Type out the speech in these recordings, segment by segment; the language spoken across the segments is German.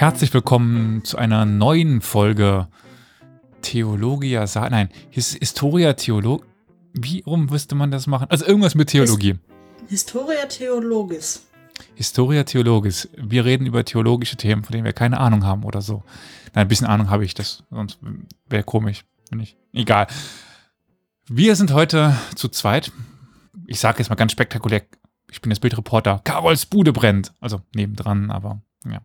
Herzlich willkommen zu einer neuen Folge Theologia, Sa nein, His Historia Theolog. Wie rum müsste man das machen? Also irgendwas mit Theologie. Historia Theologis. Historia Theologis. Wir reden über theologische Themen, von denen wir keine Ahnung haben oder so. Nein, ein bisschen Ahnung habe ich das, sonst wäre komisch, wenn ich. Egal. Wir sind heute zu zweit. Ich sage jetzt mal ganz spektakulär, ich bin jetzt Bildreporter. Carols Bude brennt. Also nebendran, aber ja.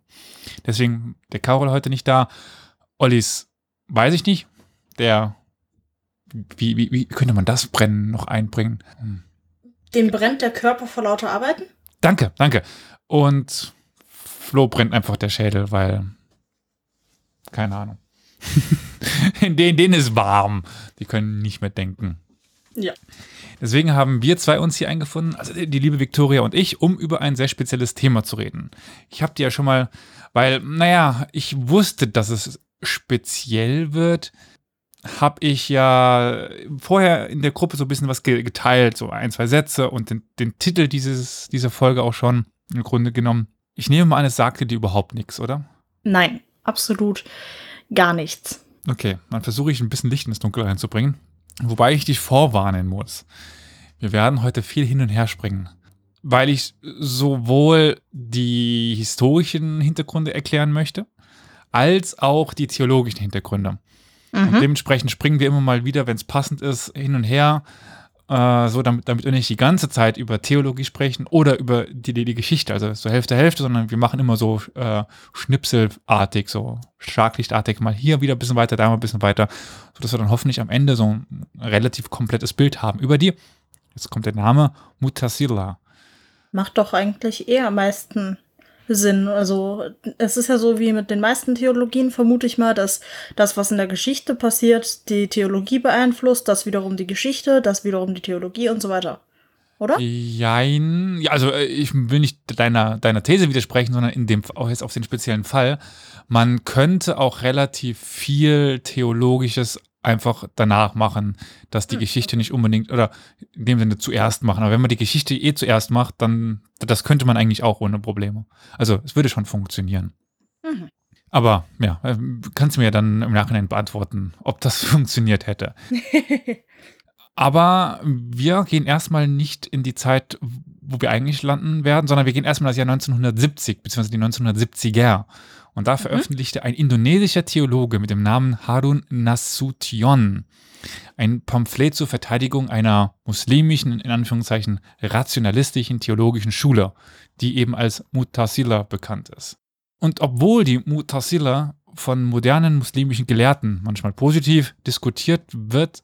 Deswegen der Carol heute nicht da. Ollis weiß ich nicht. Der, wie, wie, wie könnte man das Brennen noch einbringen? Hm. Dem brennt der Körper vor lauter Arbeiten? Danke, danke. Und Flo brennt einfach der Schädel, weil, keine Ahnung. in denen, denen ist warm. Die können nicht mehr denken. Ja. Deswegen haben wir zwei uns hier eingefunden, also die liebe Viktoria und ich, um über ein sehr spezielles Thema zu reden. Ich habe dir ja schon mal, weil, naja, ich wusste, dass es speziell wird, habe ich ja vorher in der Gruppe so ein bisschen was geteilt, so ein, zwei Sätze und den, den Titel dieses, dieser Folge auch schon im Grunde genommen. Ich nehme mal an, es sagte dir überhaupt nichts, oder? Nein, absolut gar nichts. Okay, dann versuche ich ein bisschen Licht ins Dunkel reinzubringen. Wobei ich dich vorwarnen muss. Wir werden heute viel hin und her springen, weil ich sowohl die historischen Hintergründe erklären möchte, als auch die theologischen Hintergründe. Mhm. Und dementsprechend springen wir immer mal wieder, wenn es passend ist, hin und her, äh, so damit, damit wir nicht die ganze Zeit über Theologie sprechen oder über die, die, die Geschichte, also so Hälfte, Hälfte, sondern wir machen immer so äh, schnipselartig, so schlaglichtartig, mal hier wieder ein bisschen weiter, da mal ein bisschen weiter, sodass wir dann hoffentlich am Ende so ein relativ komplettes Bild haben über die. Jetzt kommt der Name Mutasila. Macht doch eigentlich eher am meisten Sinn. Also es ist ja so wie mit den meisten Theologien, vermute ich mal, dass das, was in der Geschichte passiert, die Theologie beeinflusst, das wiederum die Geschichte, das wiederum die Theologie und so weiter. Oder? Jein. Ja, also äh, ich will nicht deiner, deiner These widersprechen, sondern in dem auch jetzt auf den speziellen Fall. Man könnte auch relativ viel Theologisches einfach danach machen, dass die hm. Geschichte nicht unbedingt oder in dem Sinne zuerst machen. Aber wenn man die Geschichte eh zuerst macht, dann das könnte man eigentlich auch ohne Probleme. Also es würde schon funktionieren. Mhm. Aber ja, äh, kannst du mir dann im Nachhinein beantworten, ob das funktioniert hätte. Aber wir gehen erstmal nicht in die Zeit, wo wir eigentlich landen werden, sondern wir gehen erstmal das Jahr 1970, beziehungsweise die 1970er. Und da mhm. veröffentlichte ein indonesischer Theologe mit dem Namen Harun Nasution ein Pamphlet zur Verteidigung einer muslimischen, in Anführungszeichen rationalistischen theologischen Schule, die eben als Mutasila bekannt ist. Und obwohl die Mutasila von modernen muslimischen Gelehrten manchmal positiv diskutiert wird,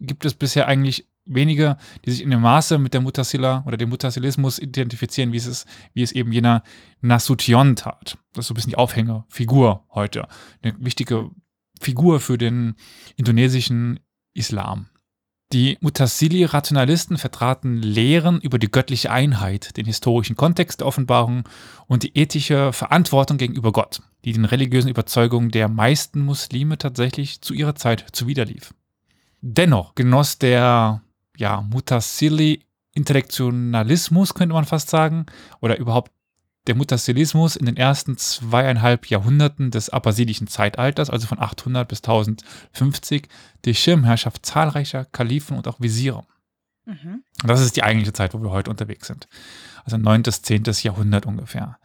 gibt es bisher eigentlich wenige, die sich in dem Maße mit der Mutasila oder dem Mutasilismus identifizieren, wie es, ist, wie es eben jener Nasution tat. Das ist so ein bisschen die Aufhängerfigur heute. Eine wichtige Figur für den indonesischen Islam. Die Mutasili-Rationalisten vertraten Lehren über die göttliche Einheit, den historischen Kontext der Offenbarung und die ethische Verantwortung gegenüber Gott, die den religiösen Überzeugungen der meisten Muslime tatsächlich zu ihrer Zeit zuwiderlief. Dennoch genoss der ja, Mutasili-Intellektionalismus, könnte man fast sagen, oder überhaupt der Mutasilismus in den ersten zweieinhalb Jahrhunderten des abbasidischen Zeitalters, also von 800 bis 1050, die Schirmherrschaft zahlreicher Kalifen und auch Visiere. Mhm. Das ist die eigentliche Zeit, wo wir heute unterwegs sind. Also 9. bis 10. Jahrhundert ungefähr.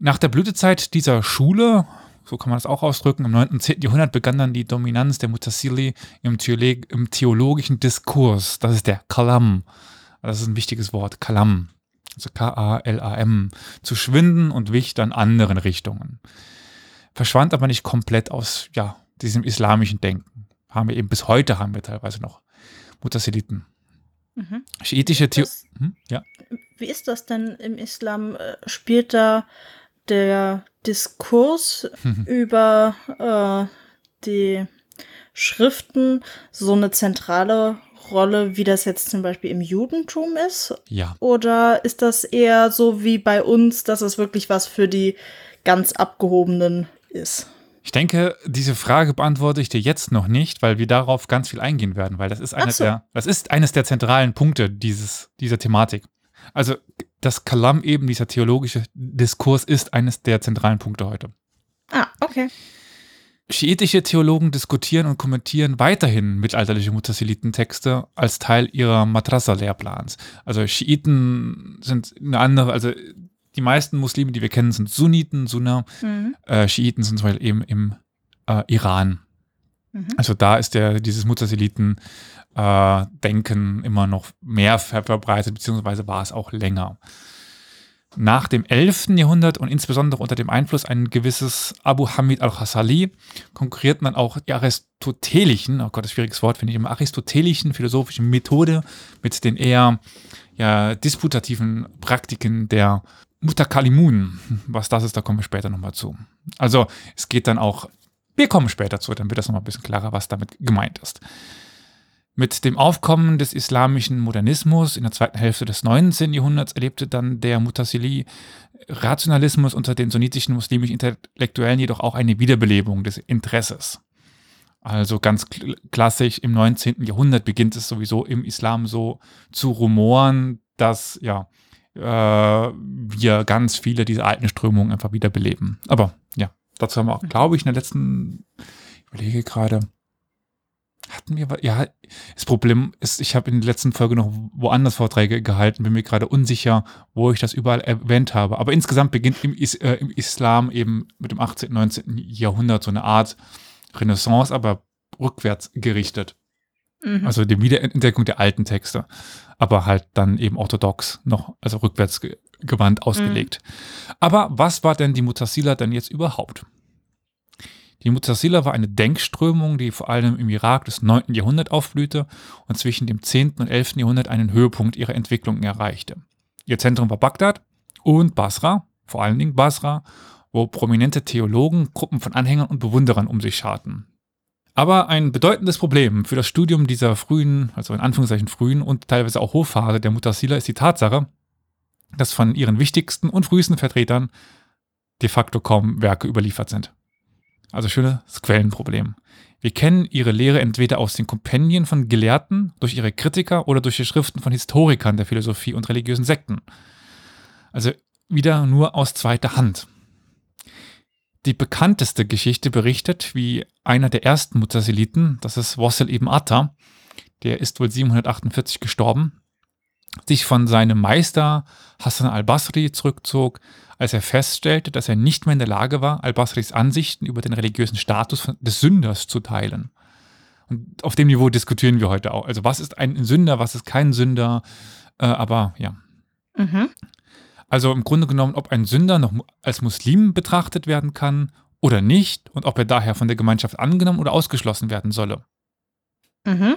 Nach der Blütezeit dieser Schule so kann man das auch ausdrücken. Im 9. und 10. Jahrhundert begann dann die Dominanz der Mutasili im, Theolog im theologischen Diskurs. Das ist der Kalam. Das ist ein wichtiges Wort, Kalam. Also K-A-L-A-M. Zu schwinden und wich dann anderen Richtungen. Verschwand aber nicht komplett aus ja, diesem islamischen Denken. Haben wir eben bis heute haben wir teilweise noch Mutasiliten. Mhm. Schiitische Theorie. Hm? Ja. Wie ist das denn im Islam? Äh, spielt da der Diskurs über äh, die Schriften so eine zentrale Rolle, wie das jetzt zum Beispiel im Judentum ist? Ja. Oder ist das eher so wie bei uns, dass es wirklich was für die ganz Abgehobenen ist? Ich denke, diese Frage beantworte ich dir jetzt noch nicht, weil wir darauf ganz viel eingehen werden, weil das ist, eine so. der, das ist eines der zentralen Punkte dieses, dieser Thematik. Also das Kalam eben, dieser theologische Diskurs, ist eines der zentralen Punkte heute. Ah, okay. Schiitische Theologen diskutieren und kommentieren weiterhin mittelalterliche Mutasilitentexte als Teil ihrer Madrasa-Lehrplans. Also Schiiten sind eine andere, also die meisten Muslime, die wir kennen, sind Sunniten, Sunna. Mhm. Äh, Schiiten sind zum Beispiel eben im äh, Iran. Mhm. Also da ist der, dieses Mutasiliten-Denken äh, immer noch mehr verbreitet, beziehungsweise war es auch länger nach dem 11. Jahrhundert und insbesondere unter dem Einfluss ein gewisses Abu Hamid al-Hasali konkurriert man auch die aristotelischen, oh Gott, das schwieriges Wort finde ich, immer aristotelischen philosophischen Methode mit den eher ja, disputativen Praktiken der Mutakalimun. Was das ist, da kommen wir später nochmal zu. Also es geht dann auch, wir kommen später zu, dann wird das nochmal ein bisschen klarer, was damit gemeint ist. Mit dem Aufkommen des islamischen Modernismus in der zweiten Hälfte des 19. Jahrhunderts erlebte dann der Mutasili Rationalismus unter den sunnitischen muslimischen Intellektuellen jedoch auch eine Wiederbelebung des Interesses. Also ganz klassisch im 19. Jahrhundert beginnt es sowieso im Islam so zu rumoren, dass ja äh, wir ganz viele dieser alten Strömungen einfach wiederbeleben. Aber ja, dazu haben wir auch, glaube ich, in der letzten, ich überlege gerade, hatten wir, ja, das Problem ist, ich habe in der letzten Folge noch woanders Vorträge gehalten, bin mir gerade unsicher, wo ich das überall erwähnt habe. Aber insgesamt beginnt im, Is äh, im Islam eben mit dem 18., 19. Jahrhundert so eine Art Renaissance, aber rückwärts gerichtet. Mhm. Also die Wiederentdeckung der alten Texte, aber halt dann eben orthodox noch, also rückwärts gewandt ausgelegt. Mhm. Aber was war denn die Mutasila denn jetzt überhaupt? Die Mutasila war eine Denkströmung, die vor allem im Irak des 9. Jahrhunderts aufblühte und zwischen dem 10. und 11. Jahrhundert einen Höhepunkt ihrer Entwicklung erreichte. Ihr Zentrum war Bagdad und Basra, vor allen Dingen Basra, wo prominente Theologen Gruppen von Anhängern und Bewunderern um sich scharten. Aber ein bedeutendes Problem für das Studium dieser frühen, also in Anführungszeichen frühen und teilweise auch Hochphase der Mutasila ist die Tatsache, dass von ihren wichtigsten und frühesten Vertretern de facto kaum Werke überliefert sind. Also schönes Quellenproblem. Wir kennen ihre Lehre entweder aus den Kompendien von Gelehrten, durch ihre Kritiker oder durch die Schriften von Historikern der Philosophie und religiösen Sekten. Also wieder nur aus zweiter Hand. Die bekannteste Geschichte berichtet, wie einer der ersten Mutasiliten, das ist Wassel ibn Atta, der ist wohl 748 gestorben, sich von seinem Meister Hassan al-Basri zurückzog, als er feststellte, dass er nicht mehr in der Lage war, al-Basris Ansichten über den religiösen Status des Sünders zu teilen. Und auf dem Niveau diskutieren wir heute auch. Also was ist ein Sünder, was ist kein Sünder? Äh, aber ja. Mhm. Also im Grunde genommen, ob ein Sünder noch als Muslim betrachtet werden kann oder nicht und ob er daher von der Gemeinschaft angenommen oder ausgeschlossen werden solle. Mhm.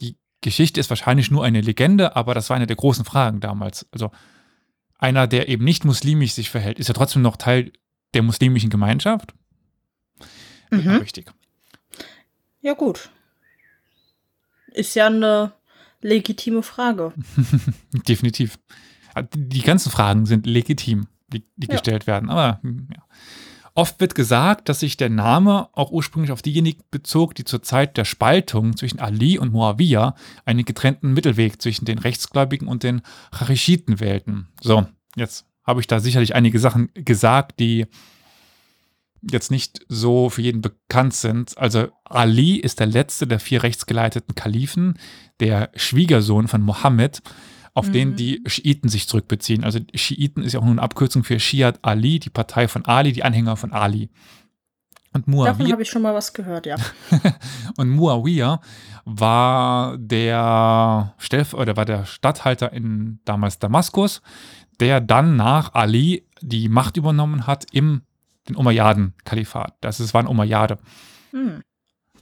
Die Geschichte ist wahrscheinlich nur eine Legende, aber das war eine der großen Fragen damals. Also einer, der eben nicht muslimisch sich verhält, ist ja trotzdem noch Teil der muslimischen Gemeinschaft. Mhm. Richtig. Ja, gut. Ist ja eine legitime Frage. Definitiv. Die ganzen Fragen sind legitim, die, die ja. gestellt werden. Aber hm, ja. Oft wird gesagt, dass sich der Name auch ursprünglich auf diejenigen bezog, die zur Zeit der Spaltung zwischen Ali und Muawiyah einen getrennten Mittelweg zwischen den Rechtsgläubigen und den Charischiten wählten. So, jetzt habe ich da sicherlich einige Sachen gesagt, die jetzt nicht so für jeden bekannt sind. Also Ali ist der letzte der vier rechtsgeleiteten Kalifen, der Schwiegersohn von Mohammed auf mhm. den die Schiiten sich zurückbeziehen. Also Schiiten ist ja auch nur eine Abkürzung für Shiat Ali, die Partei von Ali, die Anhänger von Ali. Und Muawiyah, Davon habe ich schon mal was gehört, ja. und Muawiyah war der Stellv oder war der Statthalter in damals Damaskus, der dann nach Ali die Macht übernommen hat im den Umayyaden-Kalifat. Das ist, war ein Umayyade. Hm.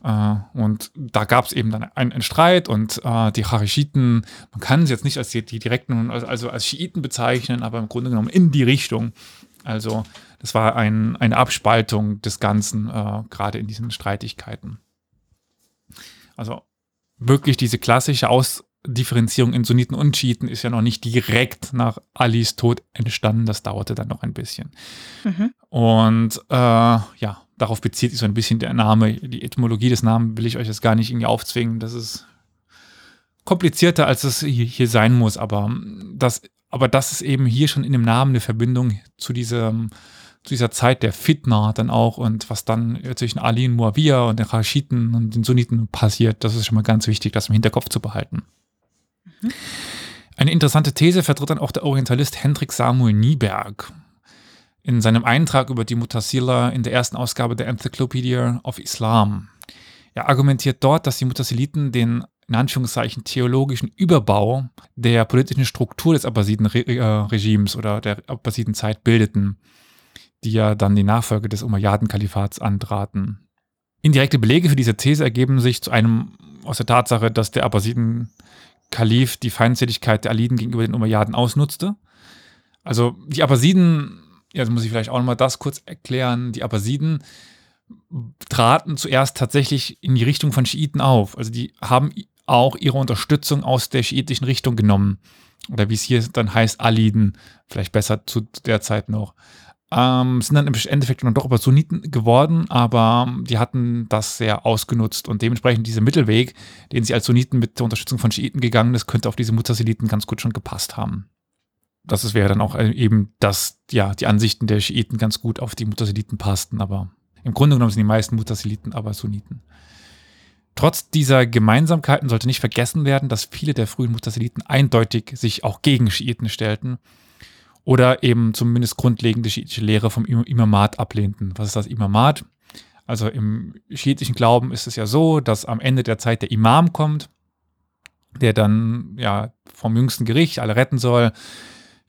Äh, und da gab es eben dann einen, einen Streit und äh, die Harischiten, man kann es jetzt nicht als die, die direkten, also als Schiiten bezeichnen, aber im Grunde genommen in die Richtung. Also das war ein, eine Abspaltung des Ganzen, äh, gerade in diesen Streitigkeiten. Also wirklich diese klassische Ausdifferenzierung in Sunniten und Schiiten ist ja noch nicht direkt nach Alis Tod entstanden. Das dauerte dann noch ein bisschen. Mhm. Und äh, ja, darauf bezieht sich so ein bisschen der Name. Die Etymologie des Namens will ich euch jetzt gar nicht irgendwie aufzwingen. Das ist komplizierter, als es hier sein muss. Aber das, aber das ist eben hier schon in dem Namen eine Verbindung zu diesem zu dieser Zeit der Fitna dann auch und was dann zwischen Ali und Muawiyah und den Rashiden und den Sunniten passiert, das ist schon mal ganz wichtig, das im Hinterkopf zu behalten. Mhm. Eine interessante These vertritt dann auch der Orientalist Hendrik Samuel Nieberg. In seinem Eintrag über die Mutasila in der ersten Ausgabe der Encyclopedia of Islam. Er argumentiert dort, dass die Mutasiliten den in Anführungszeichen theologischen Überbau der politischen Struktur des Abbasiden-Regimes oder der Abbasiden-Zeit bildeten, die ja dann die Nachfolge des Umayyaden-Kalifats antraten. Indirekte Belege für diese These ergeben sich zu einem aus der Tatsache, dass der Abbasiden-Kalif die Feindseligkeit der Aliden gegenüber den Umayyaden ausnutzte. Also die Abbasiden, ja, das muss ich vielleicht auch nochmal das kurz erklären, die Abbasiden traten zuerst tatsächlich in die Richtung von Schiiten auf. Also die haben auch ihre Unterstützung aus der schiitischen Richtung genommen. Oder wie es hier dann heißt, Aliden, vielleicht besser zu der Zeit noch. Ähm, sind dann im Endeffekt dann doch über Sunniten geworden, aber die hatten das sehr ausgenutzt und dementsprechend dieser Mittelweg, den sie als Sunniten mit der Unterstützung von Schiiten gegangen ist, könnte auf diese Mutasiliten ganz gut schon gepasst haben. Das wäre dann auch eben, dass ja die Ansichten der Schiiten ganz gut auf die Mutasiliten passten, aber im Grunde genommen sind die meisten Mutasiliten aber Sunniten. Trotz dieser Gemeinsamkeiten sollte nicht vergessen werden, dass viele der frühen Mutasiliten eindeutig sich auch gegen Schiiten stellten oder eben zumindest grundlegende schiitische Lehre vom Imamat ablehnten. Was ist das Imamat? Also im schiitischen Glauben ist es ja so, dass am Ende der Zeit der Imam kommt, der dann ja vom jüngsten Gericht alle retten soll.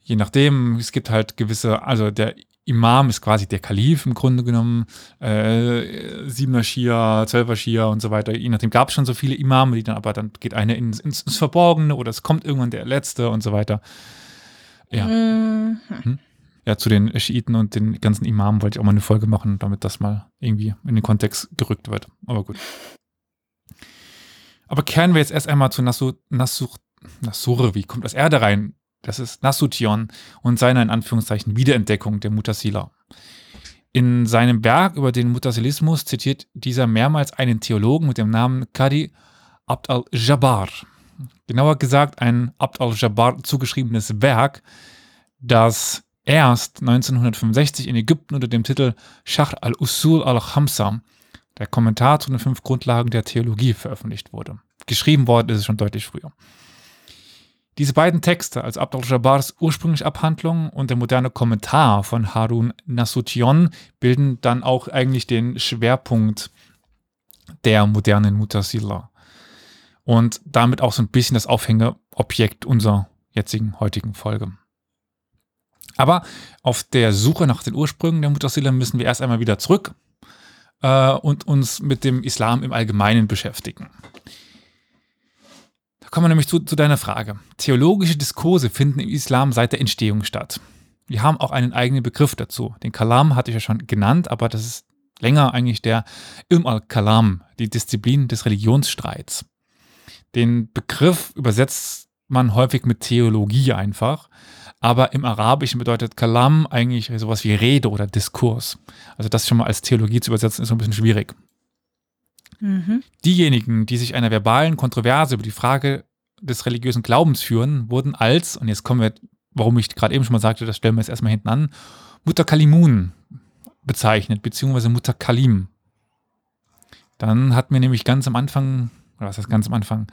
Je nachdem, es gibt halt gewisse, also der Imam ist quasi der Kalif im Grunde genommen, äh, siebener Schia, zwölfer Schia und so weiter. Je nachdem gab es schon so viele Imame, die dann aber dann geht einer ins, ins, Verborgene oder es kommt irgendwann der Letzte und so weiter. Ja. Mhm. Hm? Ja, zu den Schiiten und den ganzen Imamen wollte ich auch mal eine Folge machen, damit das mal irgendwie in den Kontext gerückt wird. Aber gut. Aber kehren wir jetzt erst einmal zu Nassur, Nassur, Nassur, wie kommt das R da rein? Das ist Nasution und seiner in Anführungszeichen Wiederentdeckung der Mutasila. In seinem Werk über den Mutasilismus zitiert dieser mehrmals einen Theologen mit dem Namen Qadi Abd al-Jabbar. Genauer gesagt ein Abd al-Jabbar zugeschriebenes Werk, das erst 1965 in Ägypten unter dem Titel Shahr al-Usul al-Khamsa, der Kommentar zu den fünf Grundlagen der Theologie, veröffentlicht wurde. Geschrieben worden ist es schon deutlich früher. Diese beiden Texte, also Abdul Jabbars ursprüngliche Abhandlung und der moderne Kommentar von Harun Nasution, bilden dann auch eigentlich den Schwerpunkt der modernen Mutasila. Und damit auch so ein bisschen das Aufhängeobjekt unserer jetzigen heutigen Folge. Aber auf der Suche nach den Ursprüngen der Mutasila müssen wir erst einmal wieder zurück äh, und uns mit dem Islam im Allgemeinen beschäftigen kommen wir nämlich zu, zu deiner Frage. Theologische Diskurse finden im Islam seit der Entstehung statt. Wir haben auch einen eigenen Begriff dazu. Den Kalam hatte ich ja schon genannt, aber das ist länger eigentlich der Ilm al-Kalam, die Disziplin des Religionsstreits. Den Begriff übersetzt man häufig mit Theologie einfach, aber im Arabischen bedeutet Kalam eigentlich sowas wie Rede oder Diskurs. Also das schon mal als Theologie zu übersetzen ist so ein bisschen schwierig. Mhm. Diejenigen, die sich einer verbalen Kontroverse über die Frage des religiösen Glaubens führen, wurden als, und jetzt kommen wir, warum ich gerade eben schon mal sagte, das stellen wir jetzt erstmal hinten an, Mutakalimun bezeichnet, beziehungsweise Mutakalim. Dann hatten wir nämlich ganz am Anfang, oder was heißt ganz am Anfang,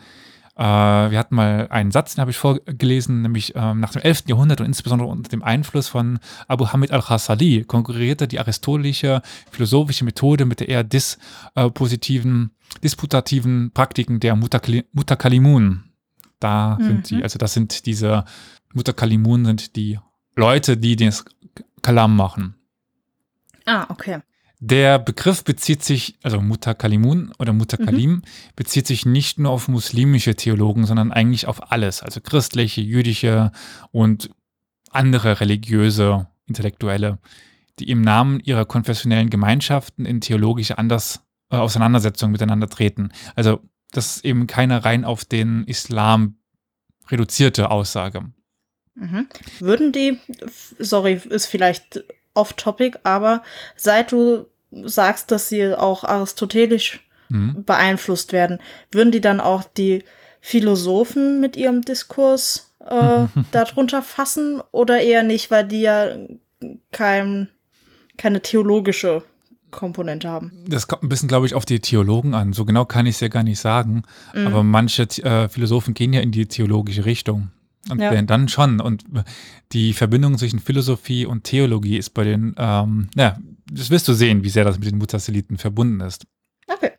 äh, wir hatten mal einen Satz, den habe ich vorgelesen, nämlich äh, nach dem 11. Jahrhundert und insbesondere unter dem Einfluss von Abu Hamid al-Ghazali konkurrierte die aristotelische philosophische Methode mit der eher dispositiven, disputativen Praktiken der Mutakalimun. Da mhm. sind die, also das sind diese Mutakalimun sind die Leute, die das Kalam machen. Ah, okay. Der Begriff bezieht sich, also Mutakalimun oder Mutakalim, mhm. bezieht sich nicht nur auf muslimische Theologen, sondern eigentlich auf alles, also christliche, jüdische und andere religiöse Intellektuelle, die im Namen ihrer konfessionellen Gemeinschaften in theologische Anders, äh, Auseinandersetzungen miteinander treten. Also das ist eben keine rein auf den Islam reduzierte Aussage. Mhm. Würden die, sorry, ist vielleicht off-topic, aber seit du sagst, dass sie auch aristotelisch mhm. beeinflusst werden, würden die dann auch die Philosophen mit ihrem Diskurs äh, darunter fassen oder eher nicht, weil die ja kein, keine theologische Komponente haben. Das kommt ein bisschen, glaube ich, auf die Theologen an. So genau kann ich es ja gar nicht sagen. Mhm. Aber manche äh, Philosophen gehen ja in die theologische Richtung. Und ja. dann schon. Und die Verbindung zwischen Philosophie und Theologie ist bei den, ähm, ja, das wirst du sehen, wie sehr das mit den Mutasiliten verbunden ist. Okay.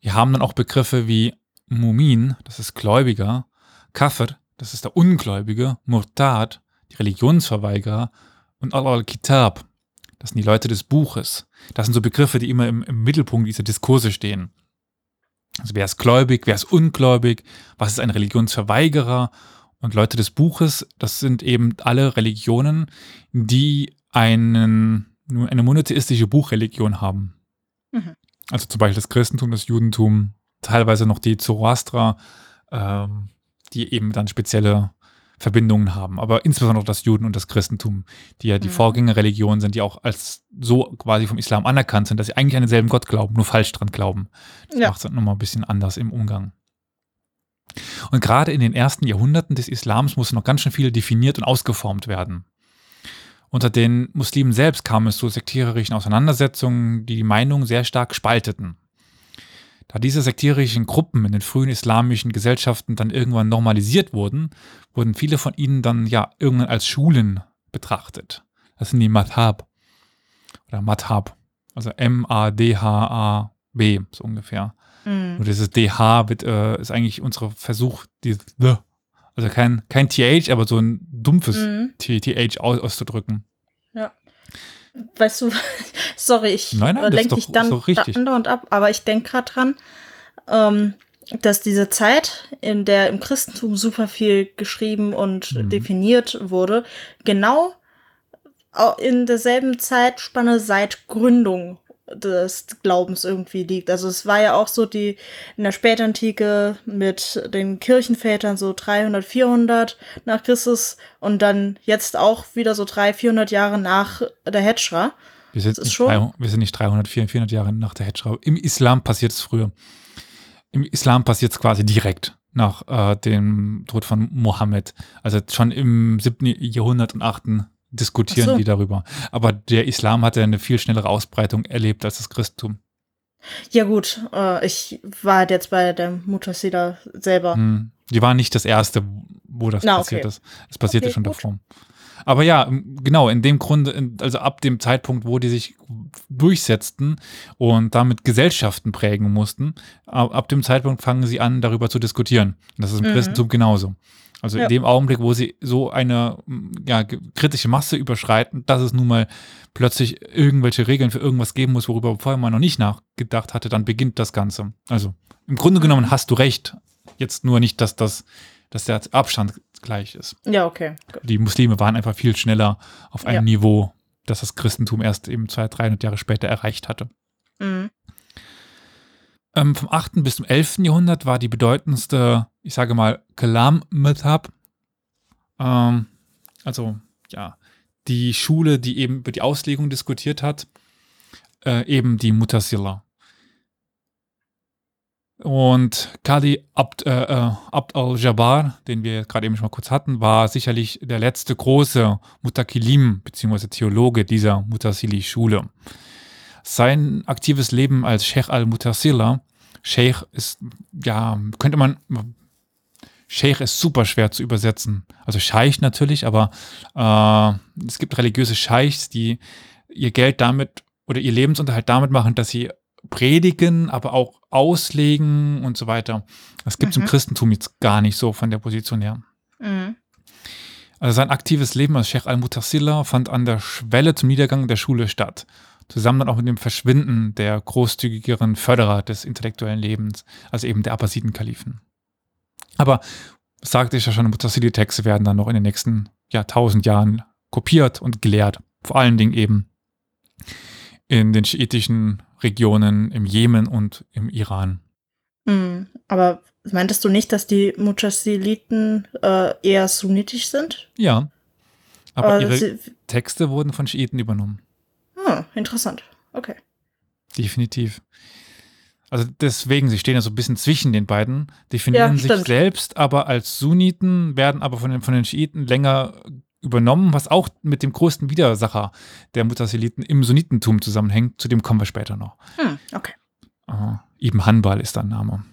Wir haben dann auch Begriffe wie Mumin, das ist Gläubiger, Kafir, das ist der Ungläubige, Murtad, die Religionsverweigerer und Al-Kitab, das sind die Leute des Buches. Das sind so Begriffe, die immer im, im Mittelpunkt dieser Diskurse stehen. Also wer ist gläubig, wer ist ungläubig, was ist ein Religionsverweigerer und Leute des Buches, das sind eben alle Religionen, die einen, eine monotheistische Buchreligion haben. Mhm. Also zum Beispiel das Christentum, das Judentum, teilweise noch die Zoroaster, ähm, die eben dann spezielle Verbindungen haben. Aber insbesondere das Juden und das Christentum, die ja die mhm. Vorgängerreligionen sind, die auch als so quasi vom Islam anerkannt sind, dass sie eigentlich an denselben Gott glauben, nur falsch dran glauben. Das ja. macht es dann nochmal ein bisschen anders im Umgang. Und gerade in den ersten Jahrhunderten des Islams musste noch ganz schön viel definiert und ausgeformt werden. Unter den Muslimen selbst kam es zu sektiererischen Auseinandersetzungen, die die Meinung sehr stark spalteten. Da diese sektierischen Gruppen in den frühen islamischen Gesellschaften dann irgendwann normalisiert wurden, wurden viele von ihnen dann ja irgendwann als Schulen betrachtet. Das sind die Madhab oder Madhab, also M-A-D-H-A-B, so ungefähr. Mhm. Und dieses DH wird, äh, ist eigentlich unser Versuch, die, also kein, kein TH, aber so ein dumpfes mhm. TH aus, auszudrücken. Ja. Weißt du, sorry, ich lenke dich dann und ab, aber ich denke gerade dran, ähm, dass diese Zeit, in der im Christentum super viel geschrieben und mhm. definiert wurde, genau in derselben Zeitspanne seit Gründung des Glaubens irgendwie liegt. Also es war ja auch so die in der Spätantike mit den Kirchenvätern so 300, 400 nach Christus und dann jetzt auch wieder so 300, 400 Jahre nach der Hedschra. Wir sind, nicht, 300, wir sind nicht 300, 400 Jahre nach der Hedschra. Im Islam passiert es früher. Im Islam passiert es quasi direkt nach äh, dem Tod von Mohammed. Also schon im 7. Jahrhundert und 8 diskutieren so. die darüber. Aber der Islam hat ja eine viel schnellere Ausbreitung erlebt als das Christentum. Ja gut, äh, ich war halt jetzt bei der Mutasila selber. Hm. Die war nicht das erste, wo das Na, passiert okay. ist. Es passierte okay, schon gut. davor. Aber ja, genau, in dem Grunde, also ab dem Zeitpunkt, wo die sich durchsetzten und damit Gesellschaften prägen mussten, ab, dem Zeitpunkt fangen sie an, darüber zu diskutieren. Das ist im mhm. Christentum genauso. Also ja. in dem Augenblick, wo sie so eine ja, kritische Masse überschreiten, dass es nun mal plötzlich irgendwelche Regeln für irgendwas geben muss, worüber vorher man noch nicht nachgedacht hatte, dann beginnt das Ganze. Also im Grunde mhm. genommen hast du recht. Jetzt nur nicht, dass das, dass der Abstand gleich ist. Ja, okay. Gut. Die Muslime waren einfach viel schneller auf einem ja. Niveau, das das Christentum erst eben 200, 300 Jahre später erreicht hatte. Mhm. Ähm, vom 8. bis zum 11. Jahrhundert war die bedeutendste, ich sage mal, Kalam-Madhab. Ähm, also, ja, die Schule, die eben über die Auslegung diskutiert hat, äh, eben die Mutasila. Und Qadi Abd, äh, äh, Abd al-Jabbar, den wir gerade eben schon mal kurz hatten, war sicherlich der letzte große Mutakilim bzw. Theologe dieser Mutasili-Schule. Sein aktives Leben als Sheikh al-Mutasila, Sheikh ist, ja, könnte man, Sheikh ist super schwer zu übersetzen. Also Scheich natürlich, aber äh, es gibt religiöse Scheichs, die ihr Geld damit oder ihr Lebensunterhalt damit machen, dass sie predigen, aber auch auslegen und so weiter. Das gibt es mhm. im Christentum jetzt gar nicht so von der Position her. Mhm. Also sein aktives Leben als Sheikh al-Mutassila fand an der Schwelle zum Niedergang der Schule statt zusammen dann auch mit dem Verschwinden der großzügigeren Förderer des intellektuellen Lebens, also eben der Abbasiden-Kalifen. Aber sagte ich ja schon, Mutasili-Texte werden dann noch in den nächsten tausend Jahren kopiert und gelehrt. Vor allen Dingen eben in den schiitischen Regionen im Jemen und im Iran. Mhm, aber meintest du nicht, dass die Mutasiliten äh, eher sunnitisch sind? Ja. Aber äh, ihre Texte wurden von Schiiten übernommen. Ah, interessant. Okay. Definitiv. Also deswegen, sie stehen ja so ein bisschen zwischen den beiden, definieren ja, sich selbst aber als Sunniten, werden aber von den, von den Schiiten länger übernommen, was auch mit dem größten Widersacher der Mutasiliten im Sunnitentum zusammenhängt. Zu dem kommen wir später noch. Hm, okay. Uh, Ibn Hanbal ist der Name.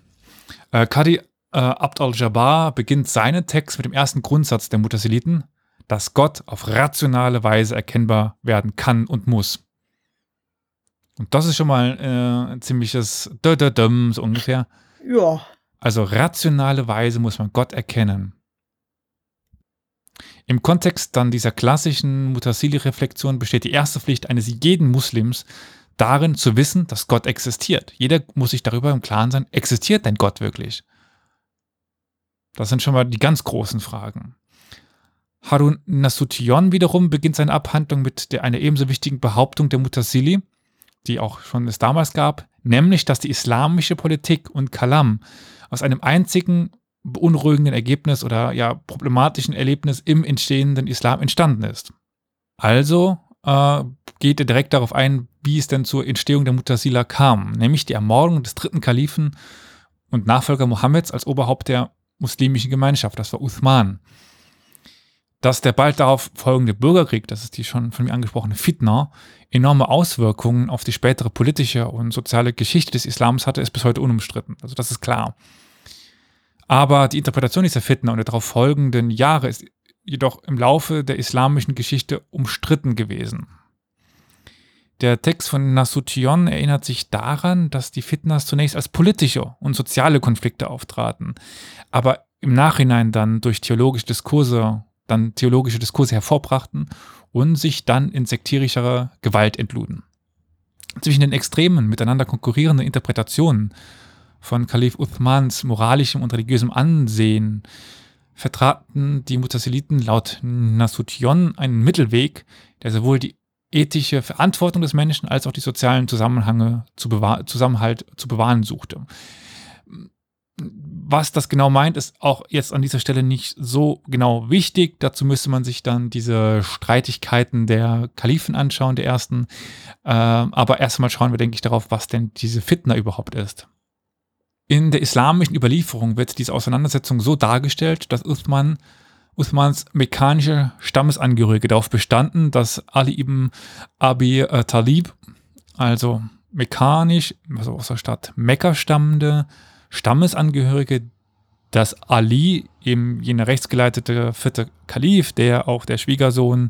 Äh, Qadi äh, Abd al-Jabbar beginnt seinen Text mit dem ersten Grundsatz der Mutasiliten, dass Gott auf rationale Weise erkennbar werden kann und muss. Und das ist schon mal äh, ein ziemliches Dödödöm, so ungefähr. Ja. Also rationale Weise muss man Gott erkennen. Im Kontext dann dieser klassischen Mutasili-Reflexion besteht die erste Pflicht eines jeden Muslims darin zu wissen, dass Gott existiert. Jeder muss sich darüber im Klaren sein, existiert denn Gott wirklich? Das sind schon mal die ganz großen Fragen. Harun Nasution wiederum beginnt seine Abhandlung mit der, einer ebenso wichtigen Behauptung der Mutasili, die auch schon es damals gab, nämlich, dass die islamische Politik und Kalam aus einem einzigen beunruhigenden Ergebnis oder ja problematischen Erlebnis im entstehenden Islam entstanden ist. Also äh, geht er direkt darauf ein, wie es denn zur Entstehung der Mutasila kam, nämlich die Ermordung des dritten Kalifen und Nachfolger Mohammeds als Oberhaupt der muslimischen Gemeinschaft, das war Uthman. Dass der bald darauf folgende Bürgerkrieg, das ist die schon von mir angesprochene Fitna, enorme Auswirkungen auf die spätere politische und soziale Geschichte des Islams hatte, ist bis heute unumstritten. Also das ist klar. Aber die Interpretation dieser Fitna und der darauf folgenden Jahre ist jedoch im Laufe der islamischen Geschichte umstritten gewesen. Der Text von Nasution erinnert sich daran, dass die Fitnas zunächst als politische und soziale Konflikte auftraten, aber im Nachhinein dann durch theologische Diskurse, dann theologische Diskurse hervorbrachten und sich dann in sektierischer Gewalt entluden. Zwischen den extremen, miteinander konkurrierenden Interpretationen von Kalif Uthmans moralischem und religiösem Ansehen vertraten die Mutasiliten laut Nasution einen Mittelweg, der sowohl die ethische Verantwortung des Menschen als auch die sozialen Zusammenhänge zu Zusammenhalt zu bewahren suchte. Was das genau meint, ist auch jetzt an dieser Stelle nicht so genau wichtig. Dazu müsste man sich dann diese Streitigkeiten der Kalifen anschauen, der ersten. Äh, aber erstmal schauen wir, denke ich, darauf, was denn diese Fitna überhaupt ist. In der islamischen Überlieferung wird diese Auseinandersetzung so dargestellt, dass Uthman Uthmans mekanische Stammesangehörige darauf bestanden, dass Ali ibn Abi äh, Talib, also mekanisch, also aus der Stadt Mekka stammende Stammesangehörige, dass Ali, eben jener rechtsgeleitete vierte Kalif, der auch der Schwiegersohn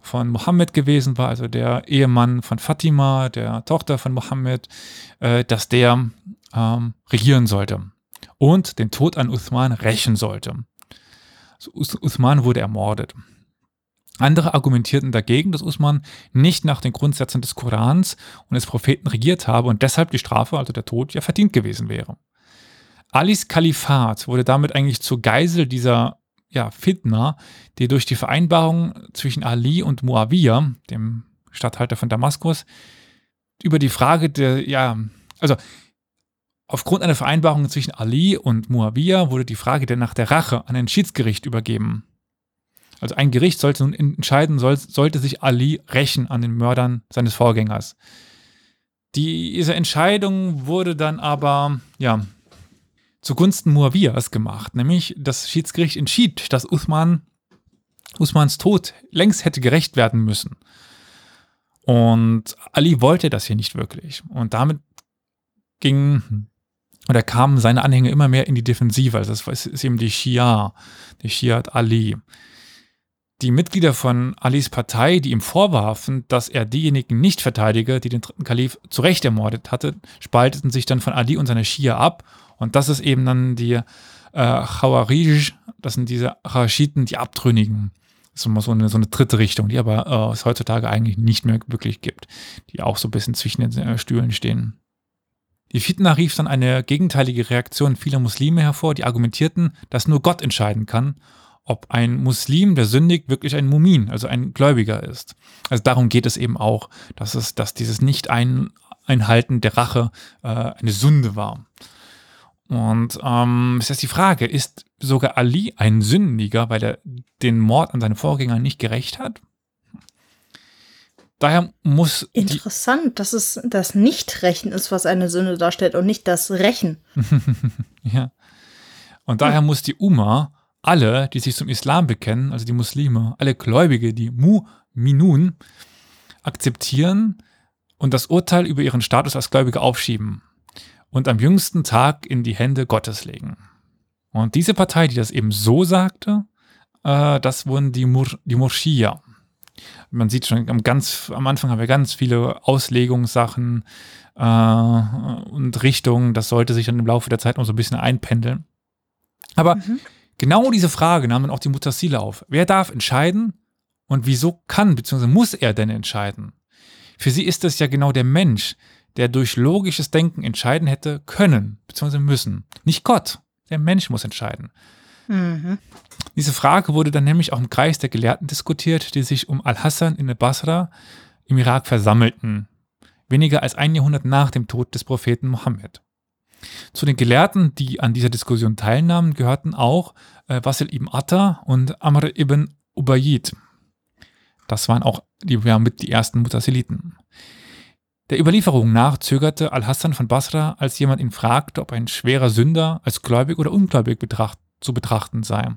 von Mohammed gewesen war, also der Ehemann von Fatima, der Tochter von Mohammed, äh, dass der ähm, regieren sollte und den Tod an Uthman rächen sollte. Also Uthman wurde ermordet. Andere argumentierten dagegen, dass Uthman nicht nach den Grundsätzen des Korans und des Propheten regiert habe und deshalb die Strafe, also der Tod, ja verdient gewesen wäre. Alis Kalifat wurde damit eigentlich zur Geisel dieser ja, Fitna, die durch die Vereinbarung zwischen Ali und Muawiyah, dem Statthalter von Damaskus, über die Frage der, ja, also Aufgrund einer Vereinbarung zwischen Ali und Muawiyah wurde die Frage der nach der Rache an ein Schiedsgericht übergeben. Also ein Gericht sollte nun entscheiden, soll, sollte sich Ali rächen an den Mördern seines Vorgängers. Diese Entscheidung wurde dann aber, ja, zugunsten Muawiyas gemacht. Nämlich das Schiedsgericht entschied, dass Uthman, Uthmans Tod längst hätte gerecht werden müssen. Und Ali wollte das hier nicht wirklich. Und damit ging da kamen seine Anhänger immer mehr in die Defensive. Also das ist eben die Shia, die Shiat Ali. Die Mitglieder von Alis Partei, die ihm vorwarfen, dass er diejenigen nicht verteidige, die den dritten Kalif zu Recht ermordet hatte, spalteten sich dann von Ali und seiner Shia ab. Und das ist eben dann die äh, Khawarij, das sind diese Rashiden, die Abtrünnigen. Das ist immer so eine, so eine dritte Richtung, die aber äh, es heutzutage eigentlich nicht mehr wirklich gibt, die auch so ein bisschen zwischen den äh, Stühlen stehen. Die Fitna rief dann eine gegenteilige Reaktion vieler Muslime hervor, die argumentierten, dass nur Gott entscheiden kann, ob ein Muslim, der sündigt, wirklich ein Mumin, also ein Gläubiger ist. Also darum geht es eben auch, dass es, dass dieses Nicht-Einhalten der Rache äh, eine Sünde war. Und ähm, ist jetzt die Frage, ist sogar Ali ein Sündiger, weil er den Mord an seinen Vorgängern nicht gerecht hat? Daher muss. Interessant, dass es das Nicht-Rächen ist, was eine Sünde darstellt und nicht das Rächen. ja. Und daher hm. muss die Uma alle, die sich zum Islam bekennen, also die Muslime, alle Gläubige, die Mu'minun, akzeptieren und das Urteil über ihren Status als Gläubige aufschieben und am jüngsten Tag in die Hände Gottes legen. Und diese Partei, die das eben so sagte, äh, das wurden die, Mur die Murschia. Man sieht schon, am, ganz, am Anfang haben wir ganz viele Auslegungssachen äh, und Richtungen. Das sollte sich dann im Laufe der Zeit noch so ein bisschen einpendeln. Aber mhm. genau diese Frage nahm dann auch die Mutasile auf. Wer darf entscheiden und wieso kann bzw. muss er denn entscheiden? Für sie ist es ja genau der Mensch, der durch logisches Denken entscheiden hätte können bzw. müssen. Nicht Gott. Der Mensch muss entscheiden. Mhm. Diese Frage wurde dann nämlich auch im Kreis der Gelehrten diskutiert, die sich um Al-Hassan in Basra im Irak versammelten, weniger als ein Jahrhundert nach dem Tod des Propheten Mohammed. Zu den Gelehrten, die an dieser Diskussion teilnahmen, gehörten auch äh, Wasil ibn Atta und Amr ibn Ubayyid. Das waren auch die, ja, mit die ersten Mutasiliten. Der Überlieferung nach zögerte Al-Hassan von Basra, als jemand ihn fragte, ob ein schwerer Sünder als gläubig oder ungläubig betracht, zu betrachten sei.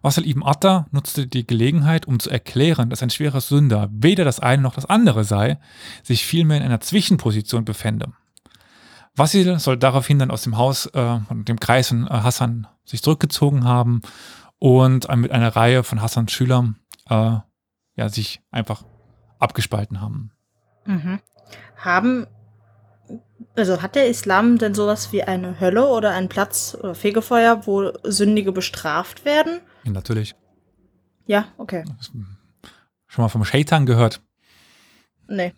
Wassil ibn Atta nutzte die Gelegenheit, um zu erklären, dass ein schwerer Sünder weder das eine noch das andere sei, sich vielmehr in einer Zwischenposition befände. Wassil soll daraufhin dann aus dem Haus äh, und dem Kreis von äh, Hassan sich zurückgezogen haben und mit einer Reihe von Hassans Schülern äh, ja, sich einfach abgespalten haben. Mhm. Haben, also hat der Islam denn sowas wie eine Hölle oder einen Platz oder Fegefeuer, wo Sündige bestraft werden? Ja, natürlich. Ja, okay. Schon mal vom Scheitern gehört? Nee.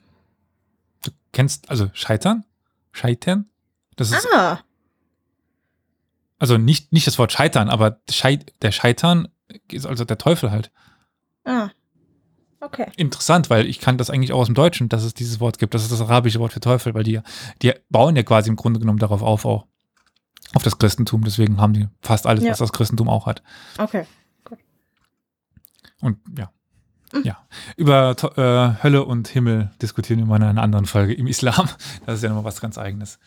Du kennst, also Scheitern? Scheitern? Das ist. Ah. Also nicht, nicht das Wort Scheitern, aber Scheit, der Scheitern ist also der Teufel halt. Ah. Okay. Interessant, weil ich kann das eigentlich auch aus dem Deutschen, dass es dieses Wort gibt. Das ist das arabische Wort für Teufel, weil die, die bauen ja quasi im Grunde genommen darauf auf, auch auf das Christentum. Deswegen haben die fast alles, ja. was das Christentum auch hat. Okay. Gut. Und ja. Mhm. Ja. Über äh, Hölle und Himmel diskutieren wir mal in einer anderen Folge im Islam. Das ist ja nochmal was ganz Eigenes.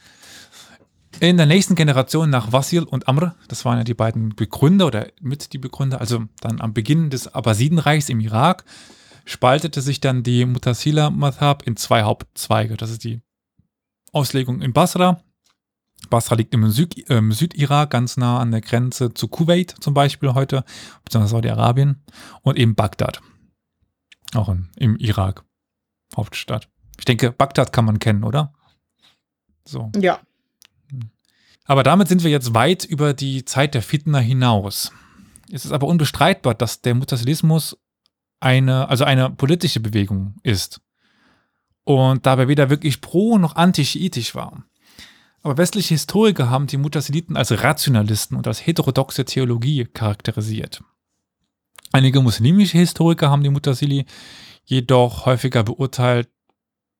In der nächsten Generation nach Wasil und Amr, das waren ja die beiden Begründer oder mit die Begründer, also dann am Beginn des Abbasidenreichs im Irak, spaltete sich dann die Mutasila Madhab in zwei Hauptzweige. Das ist die Auslegung in Basra. Basra liegt im Süd, äh, Südirak, ganz nah an der Grenze zu Kuwait zum Beispiel heute, beziehungsweise Saudi-Arabien, und eben Bagdad. Auch in, im Irak, Hauptstadt. Ich denke, Bagdad kann man kennen, oder? So. Ja. Aber damit sind wir jetzt weit über die Zeit der Fitna hinaus. Es ist aber unbestreitbar, dass der Mutasilismus eine, also eine politische Bewegung ist und dabei weder wirklich pro noch anti-schiitisch war. Aber westliche Historiker haben die Mutasiliten als Rationalisten und als heterodoxe Theologie charakterisiert. Einige muslimische Historiker haben die Mutasili jedoch häufiger beurteilt,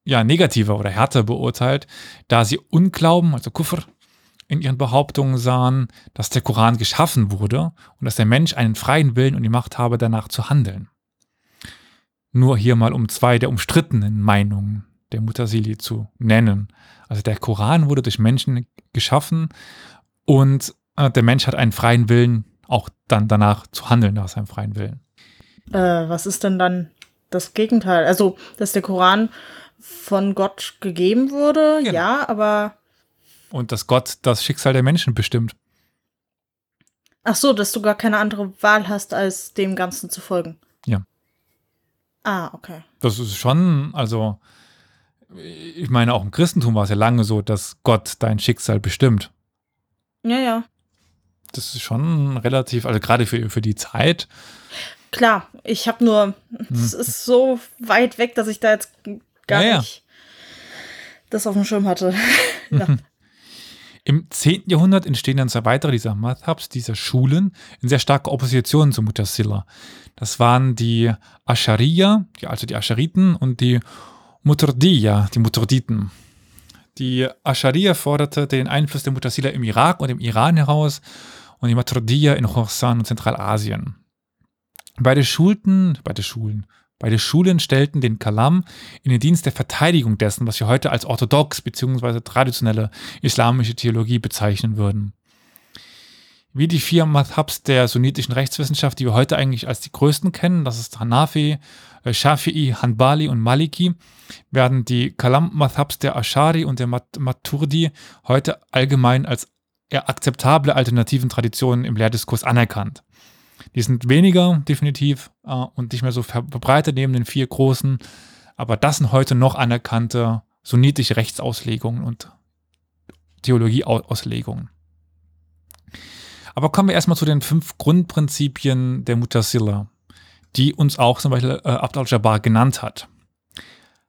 ja, negativer oder härter beurteilt, da sie Unglauben, also Kufr, in ihren Behauptungen sahen, dass der Koran geschaffen wurde und dass der Mensch einen freien Willen und die Macht habe, danach zu handeln. Nur hier mal um zwei der umstrittenen Meinungen der Mutasili zu nennen. Also der Koran wurde durch Menschen geschaffen und äh, der Mensch hat einen freien Willen, auch dann danach zu handeln nach seinem freien Willen. Äh, was ist denn dann das Gegenteil? Also, dass der Koran von Gott gegeben wurde, genau. ja, aber. Und dass Gott das Schicksal der Menschen bestimmt. Ach so, dass du gar keine andere Wahl hast, als dem Ganzen zu folgen. Ah, okay. Das ist schon, also, ich meine, auch im Christentum war es ja lange so, dass Gott dein Schicksal bestimmt. Ja, ja. Das ist schon relativ, also gerade für, für die Zeit. Klar, ich habe nur, es hm. ist so weit weg, dass ich da jetzt gar ja, nicht ja. das auf dem Schirm hatte. ja. Im 10. Jahrhundert entstehen dann zwei weitere dieser Madhabs, dieser Schulen, in sehr starker Opposition zu Mutasila. Das waren die Ashariya, also die Ashariten, und die Mutardiya, die Mutarditen. Die Ashariya forderte den Einfluss der Mutasila im Irak und im Iran heraus und die Maturidiyya in Khorasan und Zentralasien. Beide Schulten, beide Schulen, Beide Schulen stellten den Kalam in den Dienst der Verteidigung dessen, was wir heute als orthodox bzw. traditionelle islamische Theologie bezeichnen würden. wie die vier Madhabs der sunnitischen Rechtswissenschaft, die wir heute eigentlich als die größten kennen, das ist Hanafi, äh, Shafi'i, Hanbali und Maliki, werden die Kalam-Madhabs der Ashari und der Maturdi heute allgemein als akzeptable alternativen Traditionen im Lehrdiskurs anerkannt. Die sind weniger definitiv äh, und nicht mehr so verbreitet neben den vier großen, aber das sind heute noch anerkannte sunnitische Rechtsauslegungen und Theologieauslegungen. Aber kommen wir erstmal zu den fünf Grundprinzipien der Mutasila, die uns auch zum Beispiel äh, Abd al-Jabbar genannt hat.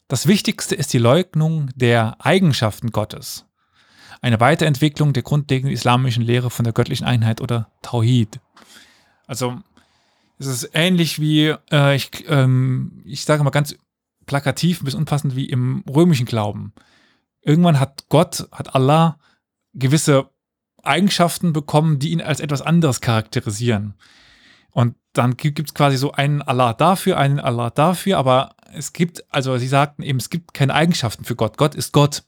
Das Wichtigste ist die Leugnung der Eigenschaften Gottes. Eine Weiterentwicklung der grundlegenden islamischen Lehre von der göttlichen Einheit oder Tawhid. Also es ist ähnlich wie, äh, ich, ähm, ich sage mal ganz plakativ, ein bisschen unpassend wie im römischen Glauben. Irgendwann hat Gott, hat Allah gewisse Eigenschaften bekommen, die ihn als etwas anderes charakterisieren. Und dann gibt es quasi so einen Allah dafür, einen Allah dafür, aber es gibt, also sie sagten eben, es gibt keine Eigenschaften für Gott. Gott ist Gott.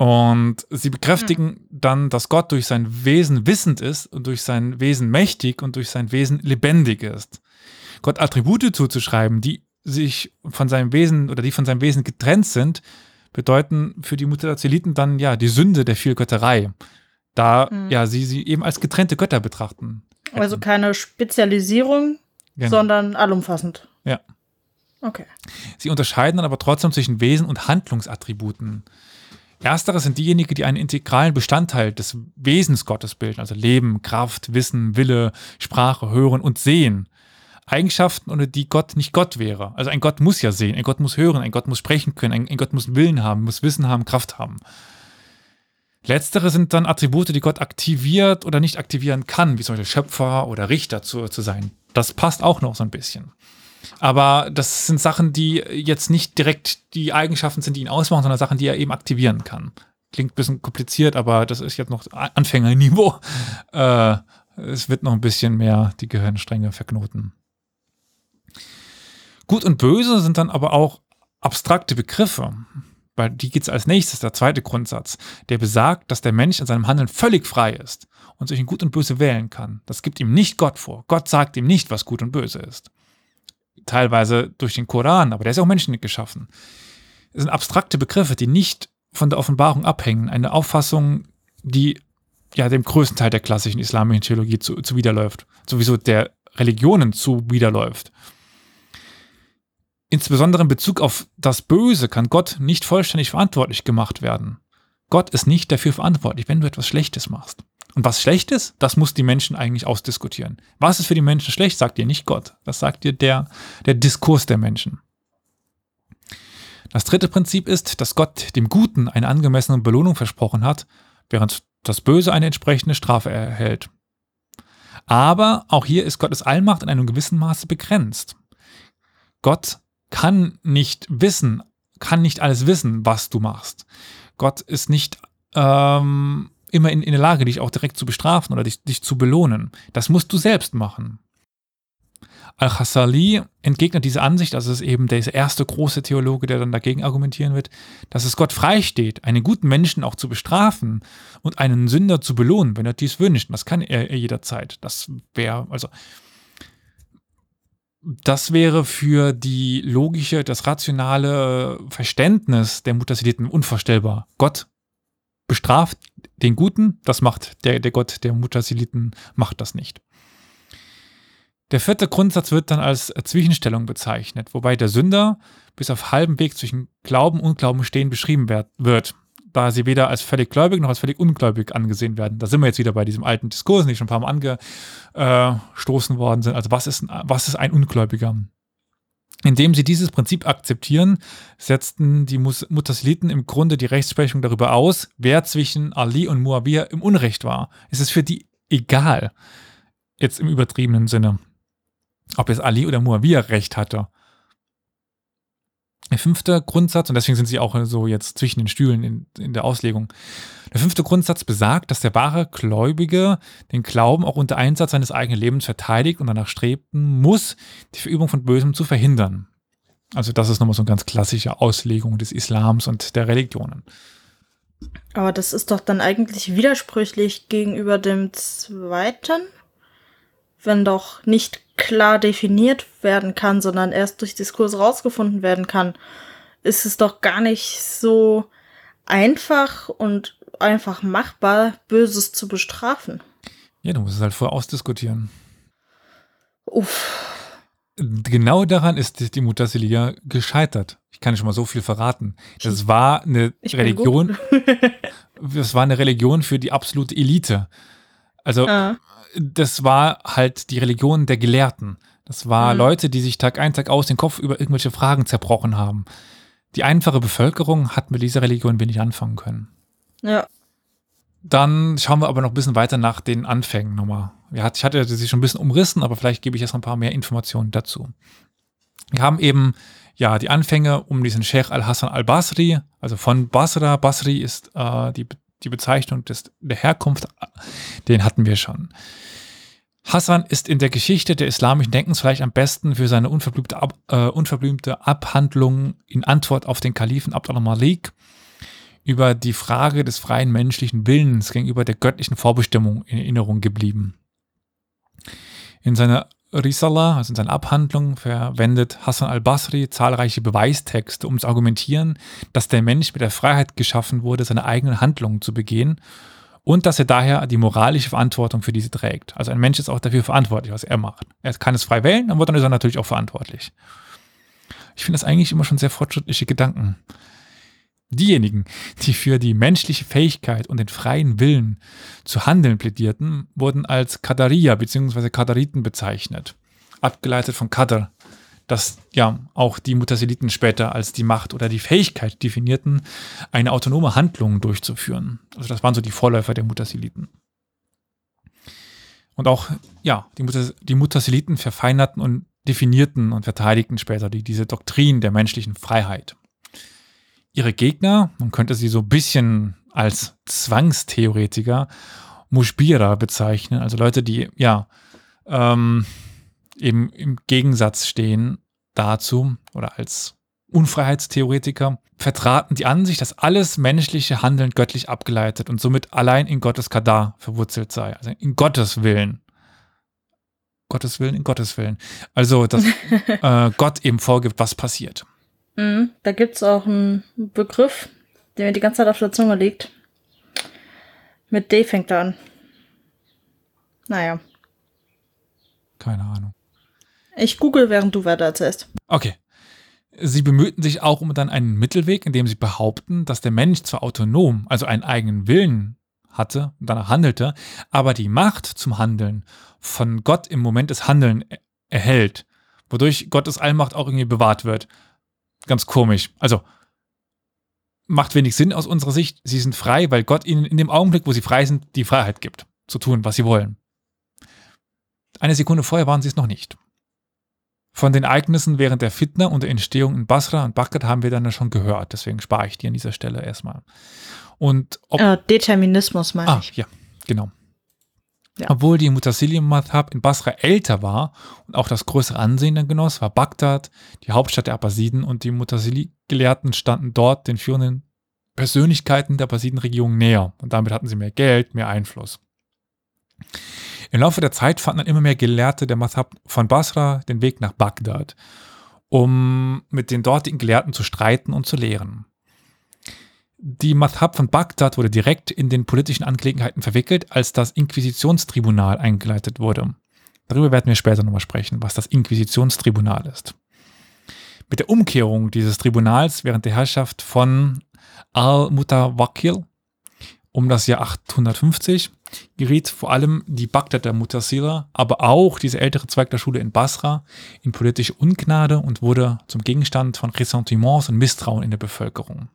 Und sie bekräftigen mhm. dann, dass Gott durch sein Wesen wissend ist und durch sein Wesen mächtig und durch sein Wesen lebendig ist. Gott Attribute zuzuschreiben, die sich von seinem Wesen oder die von seinem Wesen getrennt sind, bedeuten für die Mutaziliten dann ja die Sünde der Vielgötterei, da mhm. ja sie sie eben als getrennte Götter betrachten. Hätten. Also keine Spezialisierung, genau. sondern allumfassend. Ja. Okay. Sie unterscheiden dann aber trotzdem zwischen Wesen und Handlungsattributen. Erstere sind diejenigen, die einen integralen Bestandteil des Wesens Gottes bilden, also Leben, Kraft, Wissen, Wille, Sprache, Hören und Sehen. Eigenschaften, ohne die Gott nicht Gott wäre. Also ein Gott muss ja sehen, ein Gott muss hören, ein Gott muss sprechen können, ein, ein Gott muss Willen haben, muss Wissen haben, Kraft haben. Letztere sind dann Attribute, die Gott aktiviert oder nicht aktivieren kann, wie zum Beispiel Schöpfer oder Richter zu, zu sein. Das passt auch noch so ein bisschen. Aber das sind Sachen, die jetzt nicht direkt die Eigenschaften sind, die ihn ausmachen, sondern Sachen, die er eben aktivieren kann. Klingt ein bisschen kompliziert, aber das ist jetzt noch Anfängerniveau. Äh, es wird noch ein bisschen mehr die Gehirnstränge verknoten. Gut und böse sind dann aber auch abstrakte Begriffe, weil die geht es als nächstes, der zweite Grundsatz, der besagt, dass der Mensch in seinem Handeln völlig frei ist und sich in Gut und Böse wählen kann. Das gibt ihm nicht Gott vor. Gott sagt ihm nicht, was gut und böse ist. Teilweise durch den Koran, aber der ist auch Menschen geschaffen. Es sind abstrakte Begriffe, die nicht von der Offenbarung abhängen. Eine Auffassung, die ja dem größten Teil der klassischen islamischen Theologie zu, zuwiderläuft. Sowieso der Religionen zuwiderläuft. Insbesondere in Bezug auf das Böse kann Gott nicht vollständig verantwortlich gemacht werden. Gott ist nicht dafür verantwortlich, wenn du etwas Schlechtes machst. Und was schlecht ist, das muss die Menschen eigentlich ausdiskutieren. Was ist für die Menschen schlecht, sagt dir nicht Gott. Das sagt dir der, der Diskurs der Menschen. Das dritte Prinzip ist, dass Gott dem Guten eine angemessene Belohnung versprochen hat, während das Böse eine entsprechende Strafe erhält. Aber auch hier ist Gottes Allmacht in einem gewissen Maße begrenzt. Gott kann nicht wissen, kann nicht alles wissen, was du machst. Gott ist nicht ähm, immer in, in, der Lage, dich auch direkt zu bestrafen oder dich, dich zu belohnen. Das musst du selbst machen. Al-Khassali entgegnet diese Ansicht, also ist eben der erste große Theologe, der dann dagegen argumentieren wird, dass es Gott freisteht, einen guten Menschen auch zu bestrafen und einen Sünder zu belohnen, wenn er dies wünscht. Das kann er, er jederzeit. Das wäre, also das wäre für die logische, das rationale Verständnis der Mutasiliten unvorstellbar. Gott bestraft den Guten, das macht der, der Gott der Mutasiliten, macht das nicht. Der vierte Grundsatz wird dann als Zwischenstellung bezeichnet, wobei der Sünder bis auf halbem Weg zwischen Glauben und Glauben stehen beschrieben wird da sie weder als völlig gläubig noch als völlig ungläubig angesehen werden. Da sind wir jetzt wieder bei diesem alten Diskurs, die schon ein paar Mal angestoßen worden sind. Also was ist, was ist ein Ungläubiger? Indem sie dieses Prinzip akzeptieren, setzten die Mutasiliten im Grunde die Rechtsprechung darüber aus, wer zwischen Ali und Muawiyah im Unrecht war. Es ist für die egal, jetzt im übertriebenen Sinne, ob jetzt Ali oder Muawiyah recht hatte. Der fünfte Grundsatz, und deswegen sind sie auch so jetzt zwischen den Stühlen in, in, der Auslegung. Der fünfte Grundsatz besagt, dass der wahre Gläubige den Glauben auch unter Einsatz seines eigenen Lebens verteidigt und danach streben muss, die Verübung von Bösem zu verhindern. Also das ist nochmal so eine ganz klassische Auslegung des Islams und der Religionen. Aber das ist doch dann eigentlich widersprüchlich gegenüber dem zweiten, wenn doch nicht klar definiert werden kann, sondern erst durch Diskurs rausgefunden werden kann, ist es doch gar nicht so einfach und einfach machbar, Böses zu bestrafen. Ja, du musst es halt vorher ausdiskutieren. Uff. Genau daran ist die Mutasilia gescheitert. Ich kann schon mal so viel verraten. Das war eine Ich Religion, das war eine Religion für die absolute Elite. Also Ah, das war halt die Religion der Gelehrten. Das war Mhm. Leute, die sich Tag ein, Tag aus den Kopf über irgendwelche Fragen zerbrochen haben. Die einfache Bevölkerung hat mit dieser Religion wenig anfangen können. ja. Dann schauen wir aber noch ein bisschen weiter nach den Anfängen nochmal. Ich hatte sie schon ein bisschen umrissen, aber vielleicht gebe ich jetzt noch ein paar mehr Informationen dazu. Wir haben eben ja die Anfänge um diesen Sheikh al-Hassan al-Basri, also von Basra. Basri ist äh, die, die Bezeichnung des, der Herkunft, den hatten wir schon. Hassan ist in der Geschichte der islamischen Denkens vielleicht am besten für seine unverblümte, Ab, äh, unverblümte Abhandlung in Antwort auf den Kalifen Abd al-Malik über die Frage des freien menschlichen Willens gegenüber der göttlichen Vorbestimmung in Erinnerung geblieben. In seiner Risala, also in seiner Abhandlung, verwendet Hassan al-Basri zahlreiche Beweistexte, um zu argumentieren, dass der Mensch mit der Freiheit geschaffen wurde, seine eigenen Handlungen zu begehen und dass er daher die moralische Verantwortung für diese trägt. Also ein Mensch ist auch dafür verantwortlich, was er macht. Er kann es frei wählen, dann ist er natürlich auch verantwortlich. Ich finde das eigentlich immer schon sehr fortschrittliche Gedanken. Diejenigen, die für die menschliche Fähigkeit und den freien Willen zu handeln plädierten, wurden als Qadariya bzw. Qadariten bezeichnet. Abgeleitet von Qadr, das ja auch die Mutasiliten später als die Macht oder die Fähigkeit definierten, eine autonome Handlung durchzuführen. Also das waren so die Vorläufer der Mutasiliten. Und auch, ja, die, Mutas die Mutasiliten verfeinerten und definierten und verteidigten später die, diese Doktrin der menschlichen Freiheit. Ihre Gegner, man könnte sie so ein bisschen als Zwangstheoretiker, Mushbira bezeichnen, also Leute, die ja ähm, eben im Gegensatz stehen dazu oder als Unfreiheitstheoretiker, vertraten die Ansicht, dass alles menschliche Handeln göttlich abgeleitet und somit allein in Gottes Kadar verwurzelt sei, also in Gottes Willen. Gottes Willen, in Gottes Willen. Also, dass äh, Gott eben vorgibt, was passiert. Mhm. Da gibt's auch einen Begriff, der mir die ganze Zeit auf der Zunge liegt. Mit D fängt er an. Naja. Keine Ahnung. Ich google, während du weiter erzählst. Okay. Sie bemühten sich auch um dann einen Mittelweg, indem sie behaupten, dass der Mensch zwar autonom, also einen eigenen Willen hatte und danach handelte, aber die Macht zum Handeln von Gott im Moment des Handeln er- erhält, wodurch Gottes Allmacht auch irgendwie bewahrt wird. Ganz komisch. Also macht wenig Sinn aus unserer Sicht. Sie sind frei, weil Gott ihnen in dem Augenblick, wo sie frei sind, die Freiheit gibt, zu tun, was sie wollen. Eine Sekunde vorher waren sie es noch nicht. Von den Ereignissen während der Fitna und der Entstehung in Basra und Bagdad haben wir dann ja schon gehört. Deswegen spare ich die an dieser Stelle erstmal. Und ob, Äh, Determinismus meine ah, ich. ja, genau. Ja. Obwohl die Mutasilim Madhab in Basra älter war und auch das größere Ansehen dann genoss, war Bagdad die Hauptstadt der Abbasiden und die Mutasili-Gelehrten standen dort den führenden Persönlichkeiten der Abbasiden-Regierung näher und damit hatten sie mehr Geld, mehr Einfluss. Im Laufe der Zeit fanden dann immer mehr Gelehrte der Madhab von Basra den Weg nach Bagdad, um mit den dortigen Gelehrten zu streiten und zu lehren. Die Madhab von Bagdad wurde direkt in den politischen Angelegenheiten verwickelt, als das Inquisitionstribunal eingeleitet wurde. Darüber werden wir später nochmal sprechen, was das Inquisitionstribunal ist. Mit der Umkehrung dieses Tribunals während der Herrschaft von Al-Mutawakkil um das Jahr 850 geriet vor allem die Bagdader Mutasila, aber auch diese ältere Zweig der Schule in Basra in politische Ungnade und wurde zum Gegenstand von Ressentiments und Misstrauen in der Bevölkerung.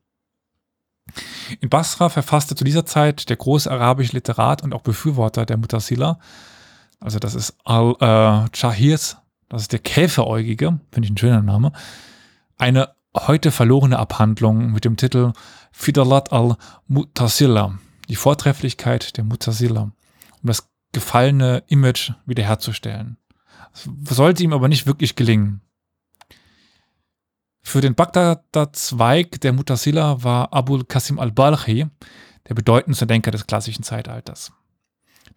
In Basra verfasste zu dieser Zeit der große arabische Literat und auch Befürworter der Mutasila, also das ist Al-Chahirs, das ist der Käferäugige, finde ich ein schöner Name, eine heute verlorene Abhandlung mit dem Titel Fidalat al-Mutasila, die Vortrefflichkeit der Mutasila, um das gefallene Image wiederherzustellen. Das sollte ihm aber nicht wirklich gelingen. Für den Bagdader Zweig der Mutasila war Abul Qasim al-Balchi der bedeutendste Denker des klassischen Zeitalters.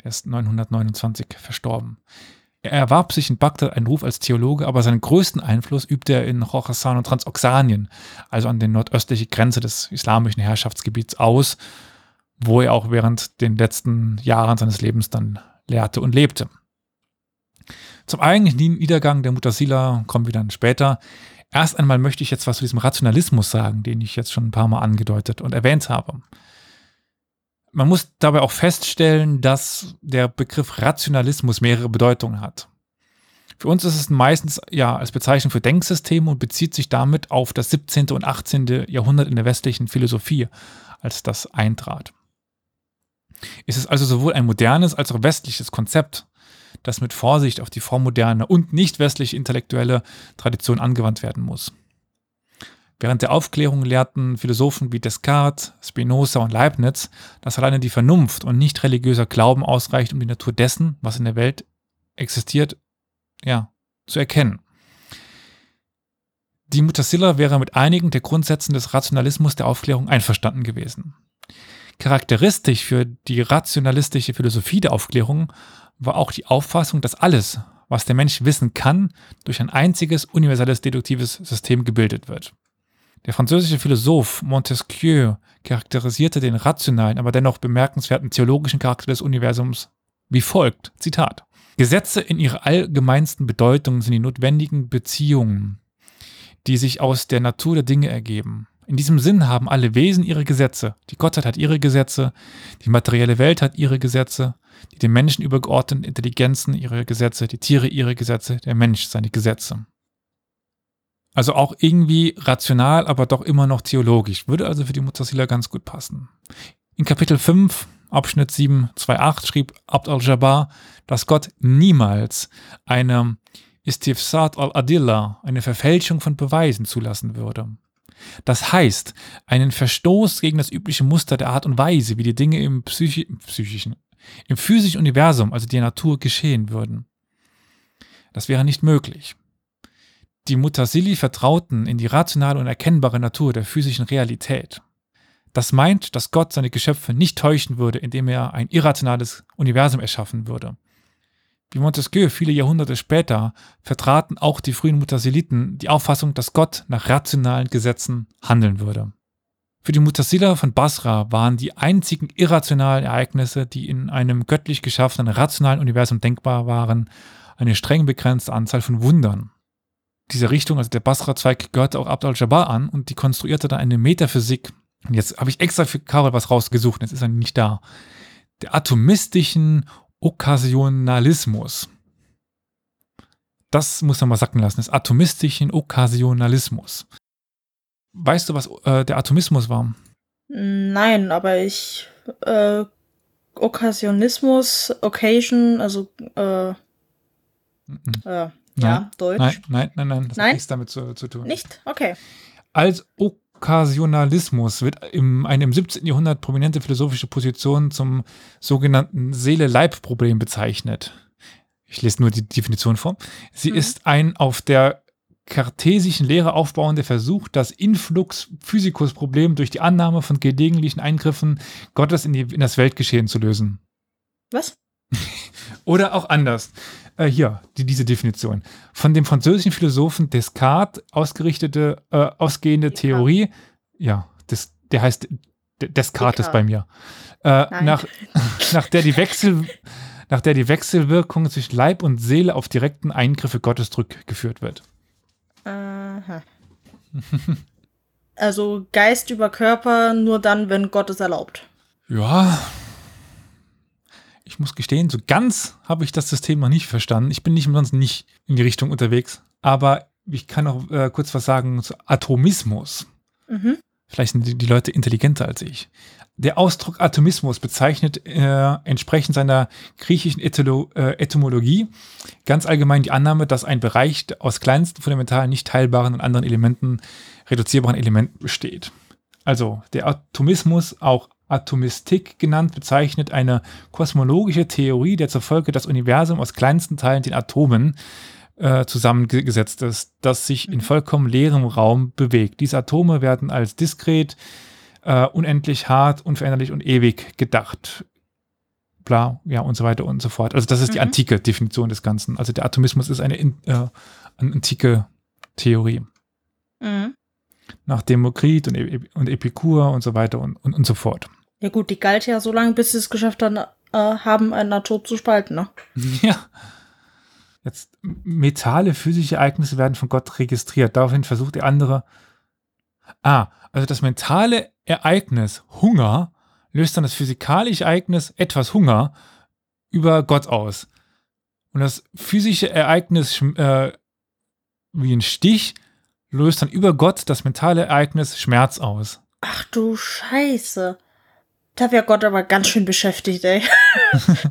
Der ist 929 verstorben. Er erwarb sich in Bagdad einen Ruf als Theologe, aber seinen größten Einfluss übte er in Khorasan und Transoxanien, also an der nordöstlichen Grenze des islamischen Herrschaftsgebiets aus, wo er auch während den letzten Jahren seines Lebens dann lehrte und lebte. Zum eigentlichen Niedergang der Mutasila kommen wir dann später. Erst einmal möchte ich jetzt was zu diesem Rationalismus sagen, den ich jetzt schon ein paar Mal angedeutet und erwähnt habe. Man muss dabei auch feststellen, dass der Begriff Rationalismus mehrere Bedeutungen hat. Für uns ist es meistens ja als Bezeichnung für Denksysteme und bezieht sich damit auf das 17. und 18. Jahrhundert in der westlichen Philosophie, als das eintrat. Es ist also sowohl ein modernes als auch westliches Konzept, das mit Vorsicht auf die vormoderne und nicht westliche intellektuelle Tradition angewandt werden muss. Während der Aufklärung lehrten Philosophen wie Descartes, Spinoza und Leibniz, dass alleine die Vernunft und nicht religiöser Glauben ausreicht, um die Natur dessen, was in der Welt existiert, ja, zu erkennen. Die Mutasilla wäre mit einigen der Grundsätzen des Rationalismus der Aufklärung einverstanden gewesen. Charakteristisch für die rationalistische Philosophie der Aufklärung war auch die Auffassung, dass alles, was der Mensch wissen kann, durch ein einziges universelles deduktives System gebildet wird. Der französische Philosoph Montesquieu charakterisierte den rationalen, aber dennoch bemerkenswerten theologischen Charakter des Universums wie folgt: Zitat. Gesetze in ihrer allgemeinsten Bedeutung sind die notwendigen Beziehungen, die sich aus der Natur der Dinge ergeben. In diesem Sinn haben alle Wesen ihre Gesetze. Die Gottheit hat ihre Gesetze, die materielle Welt hat ihre Gesetze, die dem Menschen übergeordneten Intelligenzen ihre Gesetze, die Tiere ihre Gesetze, der Mensch seine Gesetze. Also auch irgendwie rational, aber doch immer noch theologisch. Würde also für die Mutasila ganz gut passen. In Kapitel 5, Abschnitt 7, 2.8 schrieb Abd al-Jabbar, dass Gott niemals eine Istifsat al-Adillah, eine Verfälschung von Beweisen zulassen würde. Das heißt, einen Verstoß gegen das übliche Muster der Art und Weise, wie die Dinge im Psychi psychischen, im physischen Universum, also der Natur, geschehen würden. Das wäre nicht möglich. Die Mutasili vertrauten in die rationale und erkennbare Natur der physischen Realität. Das meint, dass Gott seine Geschöpfe nicht täuschen würde, indem er ein irrationales Universum erschaffen würde. Wie Montesquieu viele Jahrhunderte später vertraten auch die frühen Mutasiliten die Auffassung, dass Gott nach rationalen Gesetzen handeln würde. Für die Mutasila von Basra waren die einzigen irrationalen Ereignisse, die in einem göttlich geschaffenen rationalen Universum denkbar waren, eine streng begrenzte Anzahl von Wundern diese Richtung, also der Basra-Zweig, gehörte auch Abd al-Jabbar an und die konstruierte dann eine Metaphysik. Und jetzt habe ich extra für Karol was rausgesucht, jetzt ist er nicht da. Der atomistischen Okkasionalismus. Das muss man mal sacken lassen, des atomistischen Okkasionalismus. Weißt du, was äh, der Atomismus war? Nein, aber ich äh, Okkasionismus, Occasion, also äh, Mhm. äh, Nein, ja, Deutsch. Nein, nein, nein, nein, das Nein? hat nichts damit zu, zu tun. Nicht? Okay. Als Okkasionalismus wird im, eine im 17. Jahrhundert prominente philosophische Position zum sogenannten Seele-Leib-Problem bezeichnet. Ich lese nur die Definition vor. Sie Mhm. ist ein auf der kartesischen Lehre aufbauender Versuch, das Influx-Physikus-Problem durch die Annahme von gelegentlichen Eingriffen Gottes in, die, in das Weltgeschehen zu lösen. Was? Oder auch anders. Äh, hier, die, diese Definition. Von dem französischen Philosophen Descartes ausgerichtete, äh, ausgehende Descartes. Theorie, ja, des, der heißt D- Descartes Descartes. bei mir, äh, nach, nach, der die Wechsel, nach der die Wechselwirkung zwischen Leib und Seele auf direkten Eingriffe Gottes zurückgeführt wird. Aha. also Geist über Körper nur dann, wenn Gott es erlaubt. Ja, ich muss gestehen, so ganz habe ich das System noch nicht verstanden. Ich bin nicht umsonst nicht in die Richtung unterwegs. Aber ich kann noch äh, kurz was sagen zu Atomismus. Mhm. Vielleicht sind die, die Leute intelligenter als ich. Der Ausdruck Atomismus bezeichnet äh, entsprechend seiner griechischen Etolo äh, Etymologie ganz allgemein die Annahme, dass ein Bereich aus kleinsten fundamentalen, nicht teilbaren und anderen Elementen reduzierbaren Elementen besteht. Also der Atomismus, auch Atomistik genannt, bezeichnet eine kosmologische Theorie, der zur Folge das Universum aus kleinsten Teilen, den Atomen, äh, zusammengesetzt ist, das sich in vollkommen leerem Raum bewegt. Diese Atome werden als diskret äh, unendlich hart, unveränderlich und ewig gedacht. Bla, ja, und so weiter und so fort. Also, das ist mhm. die antike Definition des Ganzen. Also, der Atomismus ist eine, äh, eine antike Theorie. Mhm. Nach Demokrit und, e und Epikur und so weiter und, und, und so fort. Ja, gut, die galt ja so lange, bis sie es geschafft haben, äh, haben einen Atom zu spalten, ne? Ja. Jetzt, metale physische Ereignisse werden von Gott registriert. Daraufhin versucht der andere. Ah, also das mentale Ereignis Hunger löst dann das physikalische Ereignis etwas Hunger über Gott aus. Und das physische Ereignis äh, wie ein Stich löst dann über Gott das mentale Ereignis Schmerz aus. Ach du Scheiße. Da wäre Gott aber ganz schön beschäftigt, ey.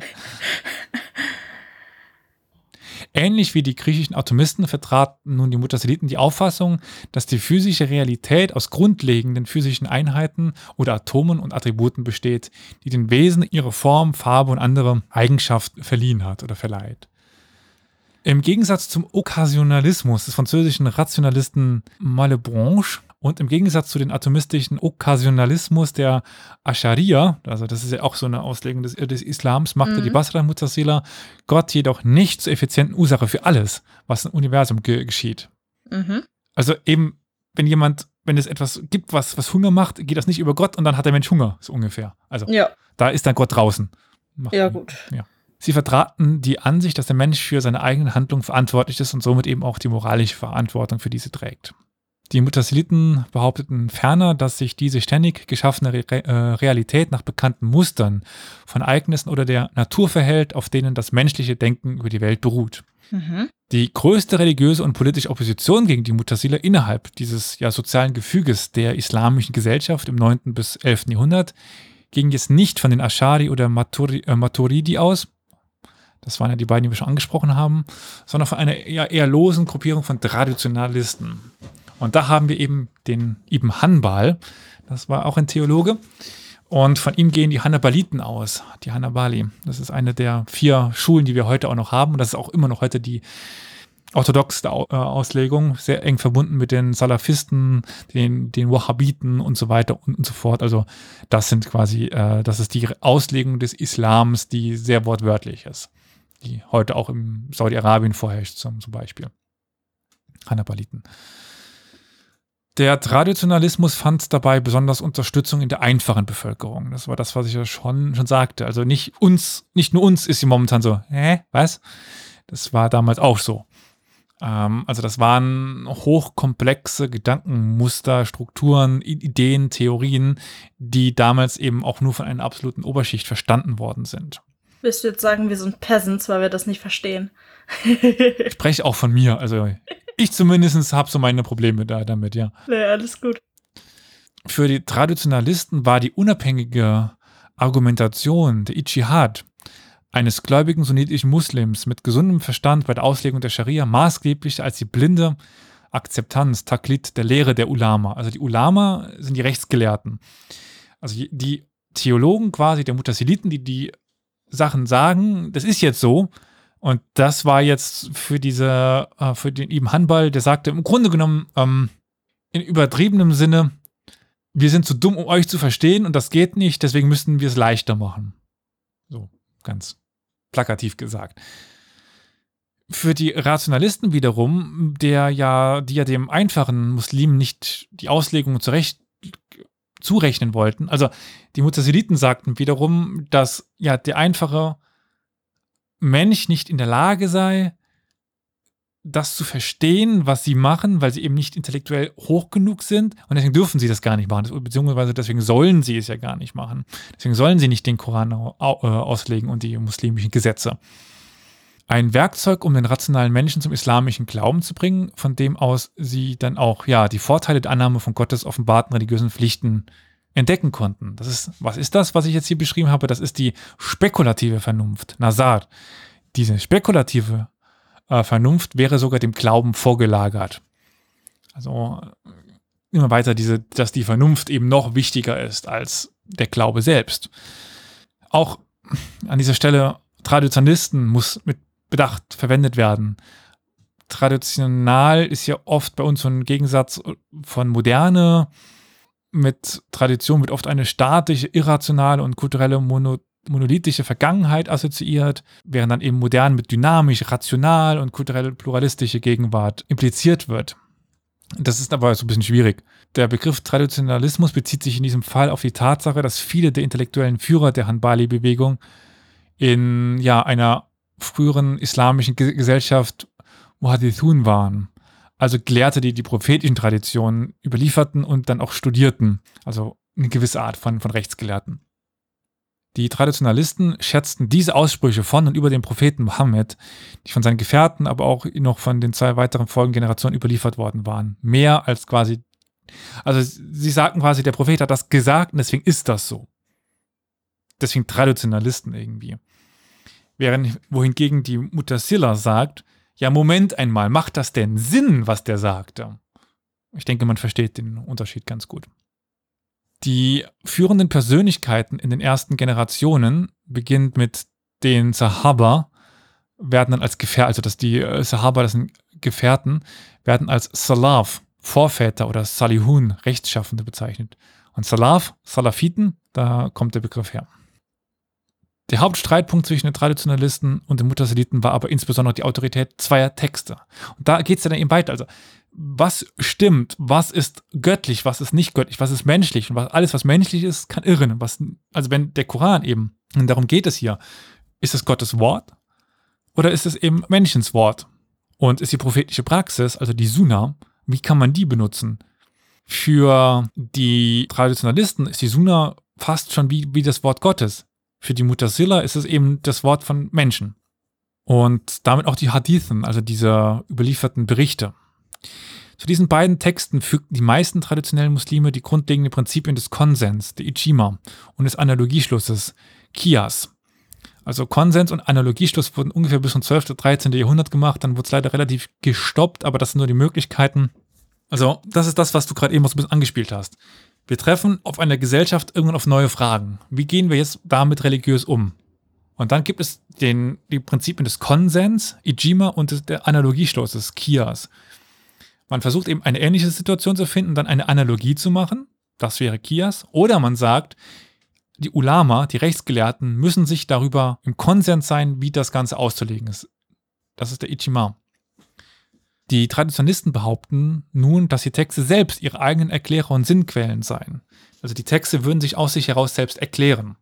Ähnlich wie die griechischen Atomisten vertraten nun die Mutasiliten die Auffassung, dass die physische Realität aus grundlegenden physischen Einheiten oder Atomen und Attributen besteht, die den Wesen ihre Form, Farbe und andere Eigenschaften verliehen hat oder verleiht. Im Gegensatz zum Okkasionalismus des französischen Rationalisten Malebranche und im Gegensatz zu den atomistischen Okkasionalismus der Ascharia, also das ist ja auch so eine Auslegung des, des Islams, machte mhm. die Basra Mutasila Gott jedoch nicht zur effizienten Ursache für alles, was im Universum ge geschieht. Mhm. Also eben, wenn jemand, wenn es etwas gibt, was, was Hunger macht, geht das nicht über Gott und dann hat der Mensch Hunger, so ungefähr. Also ja. da ist dann Gott draußen. Macht ja, gut. Ja. Sie vertraten die Ansicht, dass der Mensch für seine eigenen Handlungen verantwortlich ist und somit eben auch die moralische Verantwortung für diese trägt. Die Mutasiliten behaupteten ferner, dass sich diese ständig geschaffene Re äh, Realität nach bekannten Mustern von Ereignissen oder der Natur verhält, auf denen das menschliche Denken über die Welt beruht. Mhm. Die größte religiöse und politische Opposition gegen die Mutasile innerhalb dieses ja, sozialen Gefüges der islamischen Gesellschaft im 9. bis 11. Jahrhundert ging jetzt nicht von den Ashari oder Maturi, äh, Maturidi aus, das waren ja die beiden, die wir schon angesprochen haben, sondern von einer eher, eher losen Gruppierung von Traditionalisten. Und da haben wir eben den Ibn Hanbal, das war auch ein Theologe. Und von ihm gehen die Hannabaliten aus, die Hannabali. Das ist eine der vier Schulen, die wir heute auch noch haben. Und das ist auch immer noch heute die orthodoxe äh, Auslegung, sehr eng verbunden mit den Salafisten, den, den Wahhabiten und so weiter und, und so fort. Also das sind quasi, äh, das ist die Auslegung des Islams, die sehr wortwörtlich ist, die heute auch im Saudi-Arabien vorherrscht zum, zum Beispiel. Hannabaliten. Der Traditionalismus fand dabei besonders Unterstützung in der einfachen Bevölkerung. Das war das, was ich ja schon, schon sagte. Also nicht uns, nicht nur uns ist sie momentan so, hä, was? Das war damals auch so. Ähm, also das waren hochkomplexe Gedankenmuster, Strukturen, Ideen, Theorien, die damals eben auch nur von einer absoluten Oberschicht verstanden worden sind. Willst du jetzt sagen, wir sind Peasants, weil wir das nicht verstehen? ich spreche auch von mir. Also ich zumindest habe so meine Probleme da damit, ja. Nee, alles gut. Für die Traditionalisten war die unabhängige Argumentation, der Ijtihad, eines gläubigen sunnitischen Muslims mit gesundem Verstand bei der Auslegung der Scharia maßgeblich als die blinde Akzeptanz, Taklit der Lehre der Ulama. Also die Ulama sind die Rechtsgelehrten. Also die Theologen quasi, der Mutasiliten, die die Sachen sagen, das ist jetzt so, und das war jetzt für diese, äh, für den Ibn Handball, der sagte im Grunde genommen, ähm, in übertriebenem Sinne, wir sind zu dumm, um euch zu verstehen und das geht nicht, deswegen müssten wir es leichter machen. So, ganz plakativ gesagt. Für die Rationalisten wiederum, der ja, die ja dem einfachen Muslim nicht die Auslegung zurecht zurechnen wollten. Also die Mutasiliten sagten wiederum, dass ja der einfache Mensch nicht in der Lage sei, das zu verstehen, was sie machen, weil sie eben nicht intellektuell hoch genug sind. Und deswegen dürfen sie das gar nicht machen. Beziehungsweise deswegen sollen sie es ja gar nicht machen. Deswegen sollen sie nicht den Koran äh, auslegen und die muslimischen Gesetze. Ein Werkzeug, um den rationalen Menschen zum islamischen Glauben zu bringen, von dem aus sie dann auch ja die Vorteile der Annahme von Gottes offenbarten religiösen Pflichten entdecken konnten. Das ist, was ist das, was ich jetzt hier beschrieben habe? Das ist die spekulative Vernunft, Nazar. Diese spekulative äh, Vernunft wäre sogar dem Glauben vorgelagert. Also immer weiter diese, dass die Vernunft eben noch wichtiger ist als der Glaube selbst. Auch an dieser Stelle Traditionalisten muss mit Bedacht verwendet werden. Traditional ist ja oft bei uns so ein Gegensatz von Moderne, mit Tradition wird oft eine statische, irrationale und kulturelle Mono monolithische Vergangenheit assoziiert, während dann eben modern mit dynamisch, rational und kulturell pluralistische Gegenwart impliziert wird. Das ist aber so ein bisschen schwierig. Der Begriff Traditionalismus bezieht sich in diesem Fall auf die Tatsache, dass viele der intellektuellen Führer der Hanbali-Bewegung in ja, einer früheren islamischen Gesellschaft Muhadithun waren. Also Gelehrte, die die prophetischen Traditionen überlieferten und dann auch studierten. Also eine gewisse Art von, von Rechtsgelehrten. Die Traditionalisten schätzten diese Aussprüche von und über den Propheten Mohammed, die von seinen Gefährten, aber auch noch von den zwei weiteren Folgengenerationen überliefert worden waren, mehr als quasi, also sie sagten quasi, der Prophet hat das gesagt und deswegen ist das so. Deswegen Traditionalisten irgendwie. Während wohingegen die Mutasilla sagt, ja, Moment einmal, macht das denn Sinn, was der sagte? Ich denke, man versteht den Unterschied ganz gut. Die führenden Persönlichkeiten in den ersten Generationen, beginnt mit den Sahaba, werden dann als Gefährten, also dass die äh, Sahaba, das sind Gefährten, werden als Salaf, Vorväter oder Salihun, Rechtschaffende bezeichnet. Und Salaf, Salafiten, da kommt der Begriff her. Der Hauptstreitpunkt zwischen den Traditionalisten und den Mutasiliten war aber insbesondere die Autorität zweier Texte. Und da geht es dann eben weiter. Also was stimmt, was ist göttlich, was ist nicht göttlich, was ist menschlich und was, alles, was menschlich ist, kann irren. Was, also wenn der Koran eben, und darum geht es hier, ist es Gottes Wort oder ist es eben Menschens Wort? Und ist die prophetische Praxis, also die Sunna, wie kann man die benutzen? Für die Traditionalisten ist die Sunna fast schon wie, wie das Wort Gottes. Für die Mutasilla ist es eben das Wort von Menschen. Und damit auch die Hadithen, also diese überlieferten Berichte. Zu diesen beiden Texten fügten die meisten traditionellen Muslime die grundlegenden Prinzipien des Konsens, der Ijima, und des Analogieschlusses, Kias. Also Konsens und Analogieschluss wurden ungefähr bis zum 12. oder 13. Jahrhundert gemacht, dann wurde es leider relativ gestoppt, aber das sind nur die Möglichkeiten. Also das ist das, was du gerade eben so ein bisschen angespielt hast. Wir treffen auf einer Gesellschaft irgendwann auf neue Fragen. Wie gehen wir jetzt damit religiös um? Und dann gibt es den, die Prinzipien des Konsens, Ijima und des, der Analogieschlusses, Kias. Man versucht eben eine ähnliche Situation zu finden, dann eine Analogie zu machen. Das wäre Kias. Oder man sagt, die Ulama, die Rechtsgelehrten, müssen sich darüber im Konsens sein, wie das Ganze auszulegen ist. Das ist der Ichima. Die Traditionalisten behaupten nun, dass die Texte selbst ihre eigenen Erklärer und Sinnquellen seien. Also die Texte würden sich aus sich heraus selbst erklären.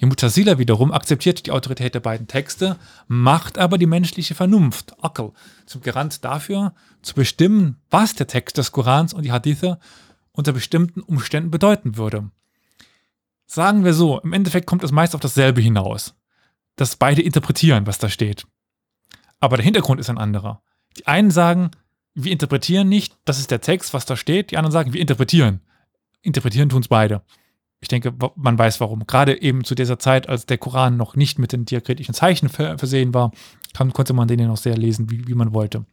Die Mutasila wiederum akzeptiert die Autorität der beiden Texte, macht aber die menschliche Vernunft, Akal, zum Garant dafür, zu bestimmen, was der Text des Korans und die Hadithe unter bestimmten Umständen bedeuten würde. Sagen wir so, im Endeffekt kommt es meist auf dasselbe hinaus, dass beide interpretieren, was da steht. Aber der Hintergrund ist ein anderer. Die einen sagen, wir interpretieren nicht, das ist der Text, was da steht. Die anderen sagen, wir interpretieren interpretieren tun es beide. Ich denke, man weiß warum. Gerade eben zu dieser Zeit, als der Koran noch nicht mit den diakritischen Zeichen versehen war, kann, konnte man den ja noch sehr lesen, wie, wie man wollte.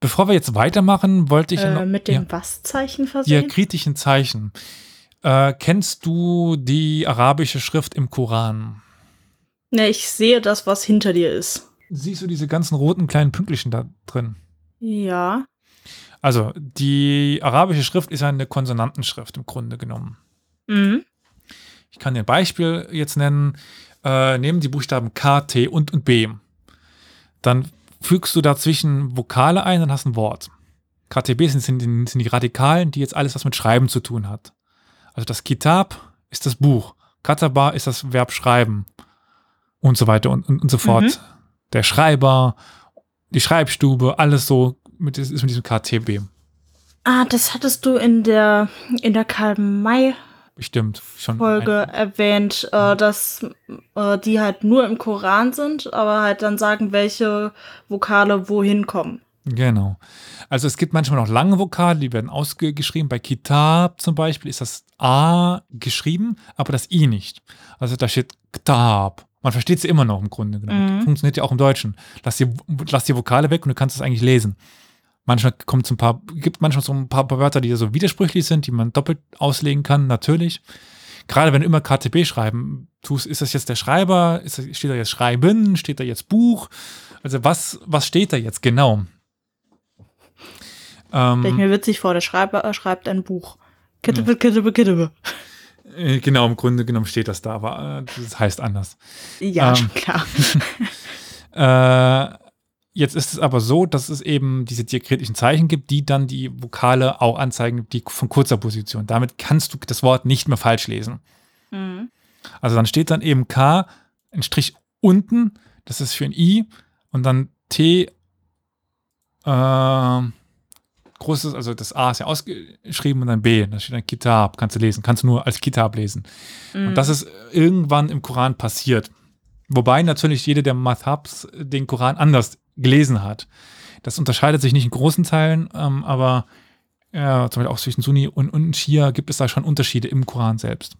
Bevor wir jetzt weitermachen, wollte ich. Äh, noch, mit dem ja, Was-Zeichen versehen? Diakritischen Zeichen. Äh, kennst du die arabische Schrift im Koran? Ne, ich sehe das, was hinter dir ist. Siehst du diese ganzen roten kleinen Pünktchen da drin? Ja. Also, die arabische Schrift ist eine Konsonantenschrift im Grunde genommen. Mhm. Ich kann dir ein Beispiel jetzt nennen. Äh, nehmen die Buchstaben K, T und, und B. Dann fügst du dazwischen Vokale ein und hast ein Wort. KTB sind, sind, sind die Radikalen, die jetzt alles, was mit Schreiben zu tun hat. Also das Kitab ist das Buch. Kataba ist das Verb schreiben. Und so weiter und, und, und so fort. Mhm. Der Schreiber, die Schreibstube, alles so mit, ist mit diesem KTB. Ah, das hattest du in der, in der Karl May Bestimmt schon Folge ein, erwähnt, äh, dass äh, die halt nur im Koran sind, aber halt dann sagen, welche Vokale wohin kommen. Genau. Also es gibt manchmal noch lange Vokale, die werden ausgeschrieben. Bei Kitab zum Beispiel ist das A geschrieben, aber das I nicht. Also da steht Kitab. Man versteht sie immer noch im Grunde genommen. Mhm. Funktioniert ja auch im Deutschen. Lass die, lass die Vokale weg und du kannst es eigentlich lesen. Manchmal kommt es ein paar, gibt manchmal so ein paar, paar Wörter, die so widersprüchlich sind, die man doppelt auslegen kann, natürlich. Gerade wenn du immer KTB schreiben tust, ist das jetzt der Schreiber? Ist das, steht da jetzt Schreiben? Steht da jetzt Buch? Also was, was steht da jetzt genau? Ähm, Stell ich mir witzig vor, der Schreiber äh, schreibt ein Buch. Kittebe, kittebe, kittebe. Äh, genau, im Grunde genommen steht das da, aber äh, das heißt anders. Ja, ähm, klar. äh, jetzt ist es aber so, dass es eben diese diakritischen Zeichen gibt, die dann die Vokale auch anzeigen, die von kurzer Position. Damit kannst du das Wort nicht mehr falsch lesen. Mhm. Also dann steht dann eben K, ein Strich unten, das ist für ein I, und dann T, äh, großes, also das A ist ja ausgeschrieben und dann B, da steht dann Kitab, kannst du lesen, kannst du nur als Kitab lesen. Mhm. Und das ist irgendwann im Koran passiert. Wobei natürlich jeder der Madhabs den Koran anders gelesen hat. Das unterscheidet sich nicht in großen Teilen, ähm, aber ja, zum Beispiel auch zwischen Sunni und, und Shia gibt es da schon Unterschiede im Koran selbst.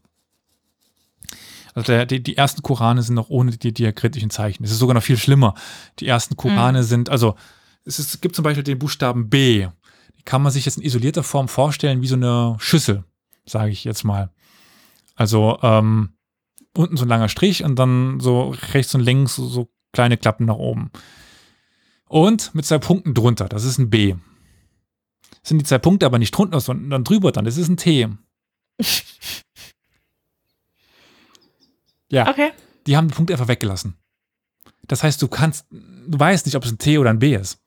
Also der, die, die, ersten Korane sind noch ohne die diakritischen Zeichen. Es ist sogar noch viel schlimmer. Die ersten Korane mhm. sind, also es, ist, es gibt zum Beispiel den Buchstaben B kann man sich jetzt in isolierter Form vorstellen wie so eine Schüssel, sage ich jetzt mal. Also ähm, unten so ein langer Strich und dann so rechts und links so, so kleine Klappen nach oben. Und mit zwei Punkten drunter, das ist ein B. sind die zwei Punkte aber nicht drunter, sondern drüber dann, das ist ein T. ja. Okay. Die haben den Punkt einfach weggelassen. Das heißt, du kannst, du weißt nicht, ob es ein T oder ein B ist.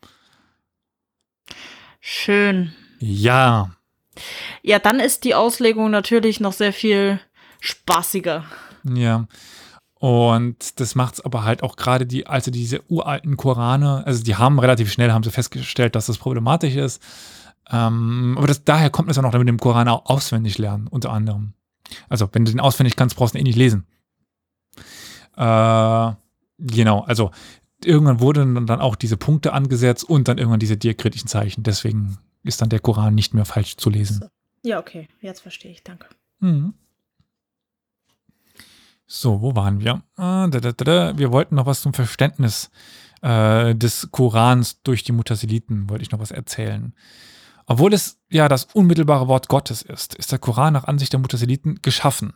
Schön. Ja. Ja, dann ist die Auslegung natürlich noch sehr viel spaßiger. Ja. Und das macht es aber halt auch gerade die, also diese uralten Korane, also die haben relativ schnell, haben sie festgestellt, dass das problematisch ist. Ähm, aber das, daher kommt es ja noch, damit dem Koran auch auswendig lernen, unter anderem. Also, wenn du den auswendig kannst, brauchst du ihn eh nicht lesen. Äh, genau, also irgendwann wurden dann auch diese Punkte angesetzt und dann irgendwann diese diakritischen Zeichen. Deswegen ist dann der Koran nicht mehr falsch zu lesen. Ja, okay, jetzt verstehe ich, danke. Mhm. So, wo waren wir? Ah, wir wollten noch was zum Verständnis äh, des Korans durch die Mutasiliten, wollte ich noch was erzählen. Obwohl es ja das unmittelbare Wort Gottes ist, ist der Koran nach Ansicht der Mutasiliten geschaffen.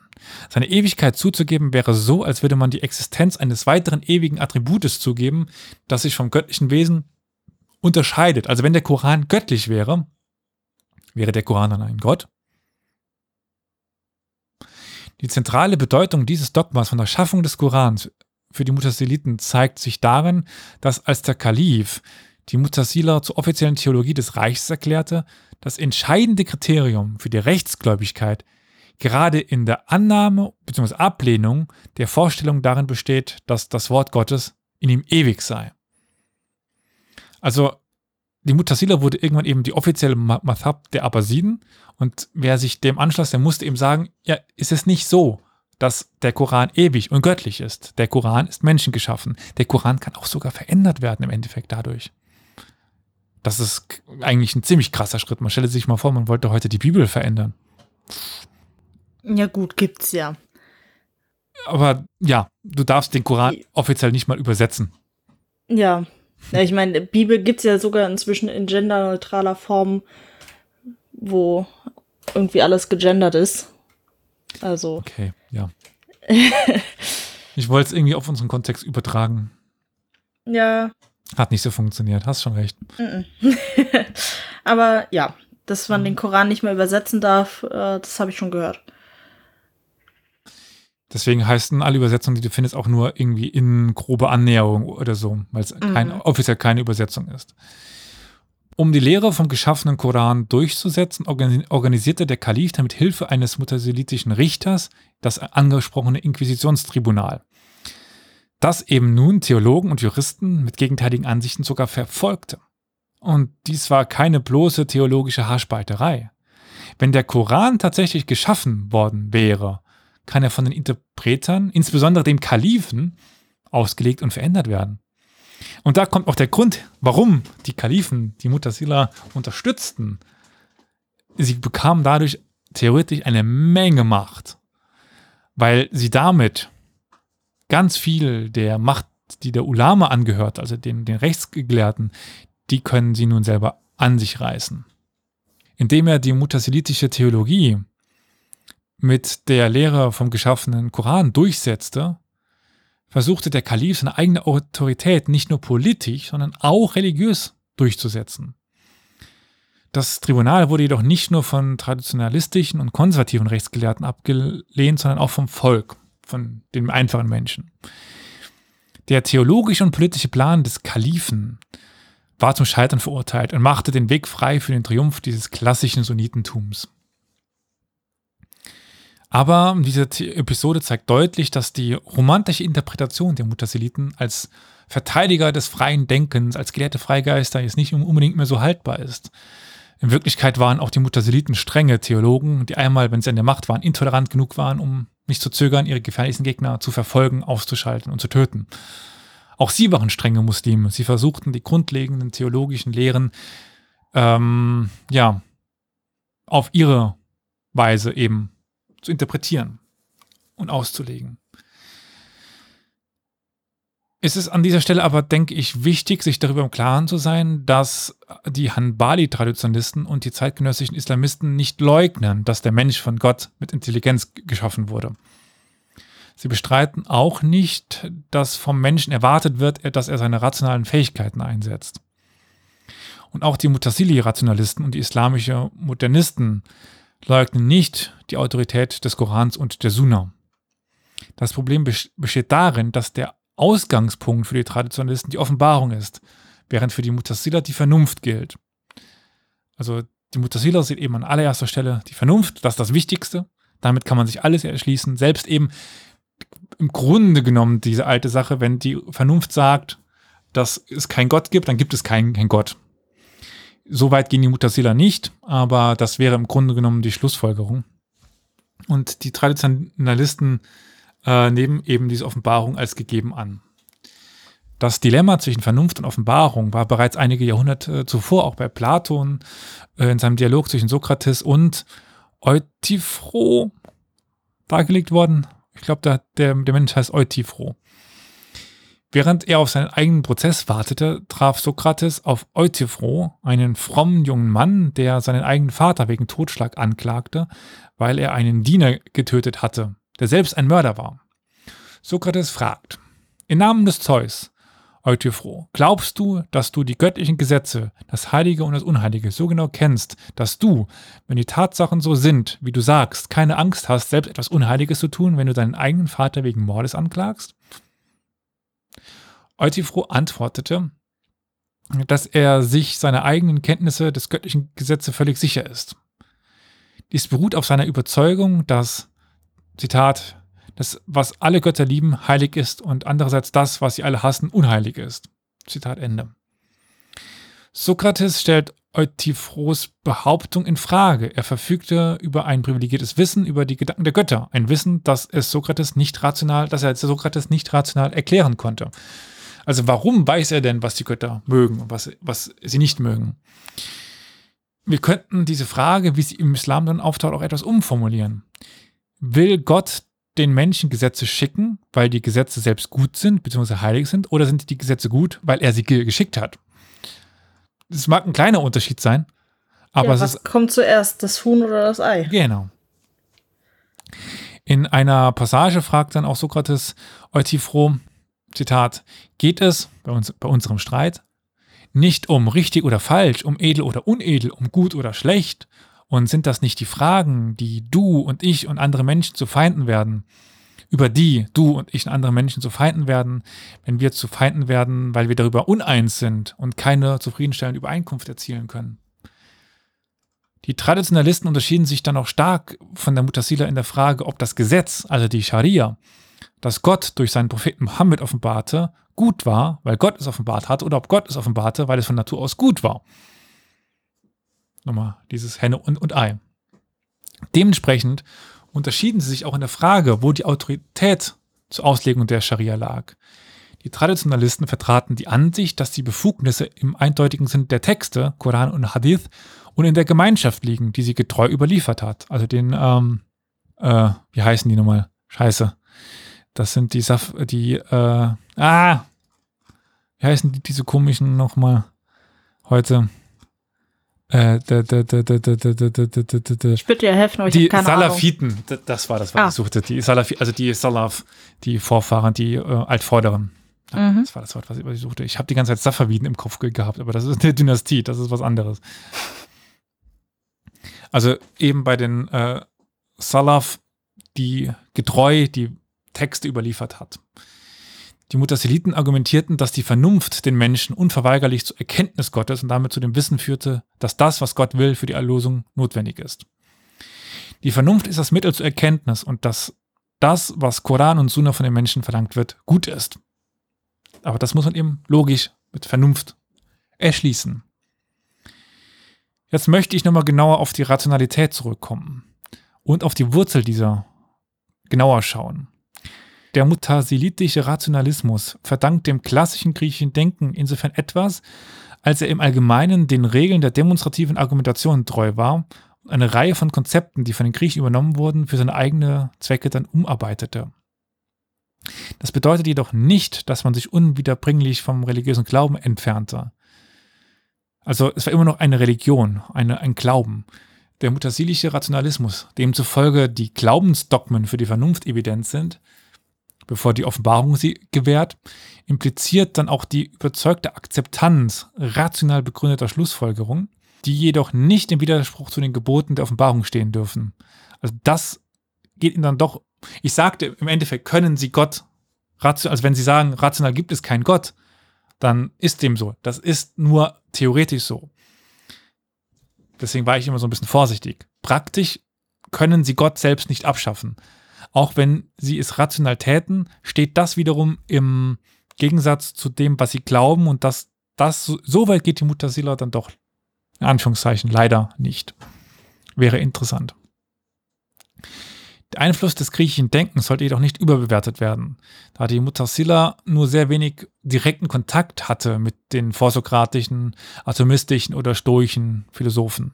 Seine Ewigkeit zuzugeben wäre so, als würde man die Existenz eines weiteren ewigen Attributes zugeben, das sich vom göttlichen Wesen unterscheidet. Also wenn der Koran göttlich wäre, wäre der Koran dann ein Gott? Die zentrale Bedeutung dieses Dogmas von der Schaffung des Korans für die Mutasiliten zeigt sich darin, dass als der Kalif die Mutasila zur offiziellen Theologie des Reichs erklärte, das entscheidende Kriterium für die Rechtsgläubigkeit gerade in der Annahme bzw. Ablehnung der Vorstellung darin besteht, dass das Wort Gottes in ihm ewig sei. Also die Mutasila wurde irgendwann eben die offizielle Mathab der Abbasiden und wer sich dem anschloss, der musste eben sagen, ja, ist es nicht so, dass der Koran ewig und göttlich ist. Der Koran ist menschengeschaffen. Der Koran kann auch sogar verändert werden im Endeffekt dadurch. Das ist eigentlich ein ziemlich krasser Schritt. Man stelle sich mal vor, man wollte heute die Bibel verändern. Ja, gut, gibt's ja. Aber ja, du darfst den Koran offiziell nicht mal übersetzen. Ja. ja ich meine, Bibel gibt's ja sogar inzwischen in genderneutraler Form, wo irgendwie alles gegendert ist. Also. Okay, ja. ich wollte es irgendwie auf unseren Kontext übertragen. Ja. Hat nicht so funktioniert, hast schon recht. Aber ja, dass man den Koran nicht mehr übersetzen darf, äh, das habe ich schon gehört. Deswegen heißen alle Übersetzungen, die du findest, auch nur irgendwie in grobe Annäherung oder so, weil es mhm. kein, offiziell keine Übersetzung ist. Um die Lehre vom geschaffenen Koran durchzusetzen, organisierte der Kalif damit Hilfe eines mutasilitischen Richters das angesprochene Inquisitionstribunal das eben nun Theologen und Juristen mit gegenteiligen Ansichten sogar verfolgte. Und dies war keine bloße theologische Haarspalterei. Wenn der Koran tatsächlich geschaffen worden wäre, kann er von den Interpretern, insbesondere dem Kalifen, ausgelegt und verändert werden. Und da kommt auch der Grund, warum die Kalifen die Mutasila unterstützten. Sie bekamen dadurch theoretisch eine Menge Macht, weil sie damit ganz viel der Macht, die der Ulama angehört, also den, den Rechtsgelehrten, die können sie nun selber an sich reißen. Indem er die mutasilitische Theologie mit der Lehre vom geschaffenen Koran durchsetzte, versuchte der Kalif seine eigene Autorität nicht nur politisch, sondern auch religiös durchzusetzen. Das Tribunal wurde jedoch nicht nur von traditionalistischen und konservativen Rechtsgelehrten abgelehnt, sondern auch vom Volk, von den einfachen Menschen. Der theologische und politische Plan des Kalifen war zum Scheitern verurteilt und machte den Weg frei für den Triumph dieses klassischen Sunnitentums. Aber diese Episode zeigt deutlich, dass die romantische Interpretation der Mutasiliten als Verteidiger des freien Denkens, als gelehrte Freigeister jetzt nicht unbedingt mehr so haltbar ist. In Wirklichkeit waren auch die Mutasiliten strenge Theologen, die einmal, wenn sie an der Macht waren, intolerant genug waren, um nicht zu zögern, ihre gefährlichsten Gegner zu verfolgen, auszuschalten und zu töten. Auch sie waren strenge Muslime. Sie versuchten die grundlegenden theologischen Lehren ähm, ja auf ihre Weise eben zu interpretieren und auszulegen. Es ist an dieser Stelle aber, denke ich, wichtig, sich darüber im Klaren zu sein, dass die Hanbali-Traditionalisten und die zeitgenössischen Islamisten nicht leugnen, dass der Mensch von Gott mit Intelligenz geschaffen wurde. Sie bestreiten auch nicht, dass vom Menschen erwartet wird, dass er seine rationalen Fähigkeiten einsetzt. Und auch die Mutasili-Rationalisten und die islamische Modernisten leugnen nicht die Autorität des Korans und der Sunna. Das Problem besteht darin, dass der Ausgangspunkt für die Traditionalisten die Offenbarung ist, während für die Mutasila die Vernunft gilt. Also die Mutasila sieht eben an allererster Stelle die Vernunft, das ist das Wichtigste. Damit kann man sich alles erschließen, selbst eben im Grunde genommen diese alte Sache, wenn die Vernunft sagt, dass es keinen Gott gibt, dann gibt es keinen kein Gott. So weit gehen die Mutasila nicht, aber das wäre im Grunde genommen die Schlussfolgerung. Und die Traditionalisten äh, nehmen eben diese Offenbarung als gegeben an. Das Dilemma zwischen Vernunft und Offenbarung war bereits einige Jahrhunderte zuvor auch bei Platon äh, in seinem Dialog zwischen Sokrates und Euthyphro dargelegt worden. Ich glaube, der, der, der Mensch heißt Euthyphro. Während er auf seinen eigenen Prozess wartete, traf Sokrates auf Euthyphro, einen frommen jungen Mann, der seinen eigenen Vater wegen Totschlag anklagte, weil er einen Diener getötet hatte der selbst ein Mörder war. Sokrates fragt, im Namen des Zeus, Euthyphro, glaubst du, dass du die göttlichen Gesetze, das Heilige und das Unheilige so genau kennst, dass du, wenn die Tatsachen so sind, wie du sagst, keine Angst hast, selbst etwas Unheiliges zu tun, wenn du deinen eigenen Vater wegen Mordes anklagst? Euthyphro antwortete, dass er sich seiner eigenen Kenntnisse des göttlichen Gesetzes völlig sicher ist. Dies beruht auf seiner Überzeugung, dass Zitat, das, was alle Götter lieben, heilig ist und andererseits das, was sie alle hassen, unheilig ist. Zitat Ende. Sokrates stellt Euthyphros Behauptung in Frage. Er verfügte über ein privilegiertes Wissen über die Gedanken der Götter. Ein Wissen, das es Sokrates nicht rational, das er Sokrates nicht rational erklären konnte. Also warum weiß er denn, was die Götter mögen und was, was sie nicht mögen? Wir könnten diese Frage, wie sie im Islam dann auftaucht, auch etwas umformulieren. Will Gott den Menschen Gesetze schicken, weil die Gesetze selbst gut sind, beziehungsweise heilig sind, oder sind die Gesetze gut, weil er sie geschickt hat? Es mag ein kleiner Unterschied sein, aber ja, was ist, kommt zuerst, das Huhn oder das Ei? Genau. In einer Passage fragt dann auch Sokrates Eutyphro, Zitat, geht es bei, uns, bei unserem Streit nicht um richtig oder falsch, um edel oder unedel, um gut oder schlecht, und sind das nicht die Fragen, die du und ich und andere Menschen zu Feinden werden, über die du und ich und andere Menschen zu Feinden werden, wenn wir zu Feinden werden, weil wir darüber uneins sind und keine zufriedenstellende Übereinkunft erzielen können? Die Traditionalisten unterschieden sich dann auch stark von der Mutasila in der Frage, ob das Gesetz, also die Scharia, das Gott durch seinen Propheten Mohammed offenbarte, gut war, weil Gott es offenbart hat, oder ob Gott es offenbarte, weil es von Natur aus gut war. Nochmal dieses Henne und, und Ei. Dementsprechend unterschieden sie sich auch in der Frage, wo die Autorität zur Auslegung der Scharia lag. Die Traditionalisten vertraten die Ansicht, dass die Befugnisse im eindeutigen Sinn der Texte, Koran und Hadith, und in der Gemeinschaft liegen, die sie getreu überliefert hat. Also den, ähm, äh, wie heißen die nochmal? Scheiße. Das sind die Saf, die, äh, ah, wie heißen die, diese komischen nochmal heute? Äh, ich dir helfen, aber ich die keine Salafiten, Ahnung. das war das, was ah. ich suchte. Die Salafi, also die Salaf, die Vorfahren, die äh, Altvorderen. Ja, mhm. Das war das Wort, was ich, was ich suchte. Ich habe die ganze Zeit Safaviden im Kopf gehabt, aber das ist eine Dynastie, das ist was anderes. Also eben bei den äh, Salaf, die getreu die Texte überliefert hat. Die Mutasiliten argumentierten, dass die Vernunft den Menschen unverweigerlich zur Erkenntnis Gottes und damit zu dem Wissen führte, dass das, was Gott will, für die Erlösung notwendig ist. Die Vernunft ist das Mittel zur Erkenntnis und dass das, was Koran und Sunna von den Menschen verlangt wird, gut ist. Aber das muss man eben logisch mit Vernunft erschließen. Jetzt möchte ich nochmal genauer auf die Rationalität zurückkommen und auf die Wurzel dieser genauer schauen. Der mutasilitische Rationalismus verdankt dem klassischen griechischen Denken insofern etwas, als er im Allgemeinen den Regeln der demonstrativen Argumentation treu war und eine Reihe von Konzepten, die von den Griechen übernommen wurden, für seine eigenen Zwecke dann umarbeitete. Das bedeutet jedoch nicht, dass man sich unwiederbringlich vom religiösen Glauben entfernte. Also es war immer noch eine Religion, eine, ein Glauben. Der mutasilische Rationalismus, demzufolge die Glaubensdogmen für die Vernunft evident sind, bevor die Offenbarung sie gewährt, impliziert dann auch die überzeugte Akzeptanz rational begründeter Schlussfolgerungen, die jedoch nicht im Widerspruch zu den Geboten der Offenbarung stehen dürfen. Also das geht ihnen dann doch, ich sagte, im Endeffekt können sie Gott, also wenn sie sagen, rational gibt es keinen Gott, dann ist dem so. Das ist nur theoretisch so. Deswegen war ich immer so ein bisschen vorsichtig. Praktisch können sie Gott selbst nicht abschaffen. Auch wenn sie es rational täten, steht das wiederum im Gegensatz zu dem, was sie glauben und dass das so weit geht die Mutasila dann doch in Anführungszeichen leider nicht. Wäre interessant. Der Einfluss des griechischen Denkens sollte jedoch nicht überbewertet werden, da die Mutasila nur sehr wenig direkten Kontakt hatte mit den vorsokratischen, atomistischen oder stoischen Philosophen.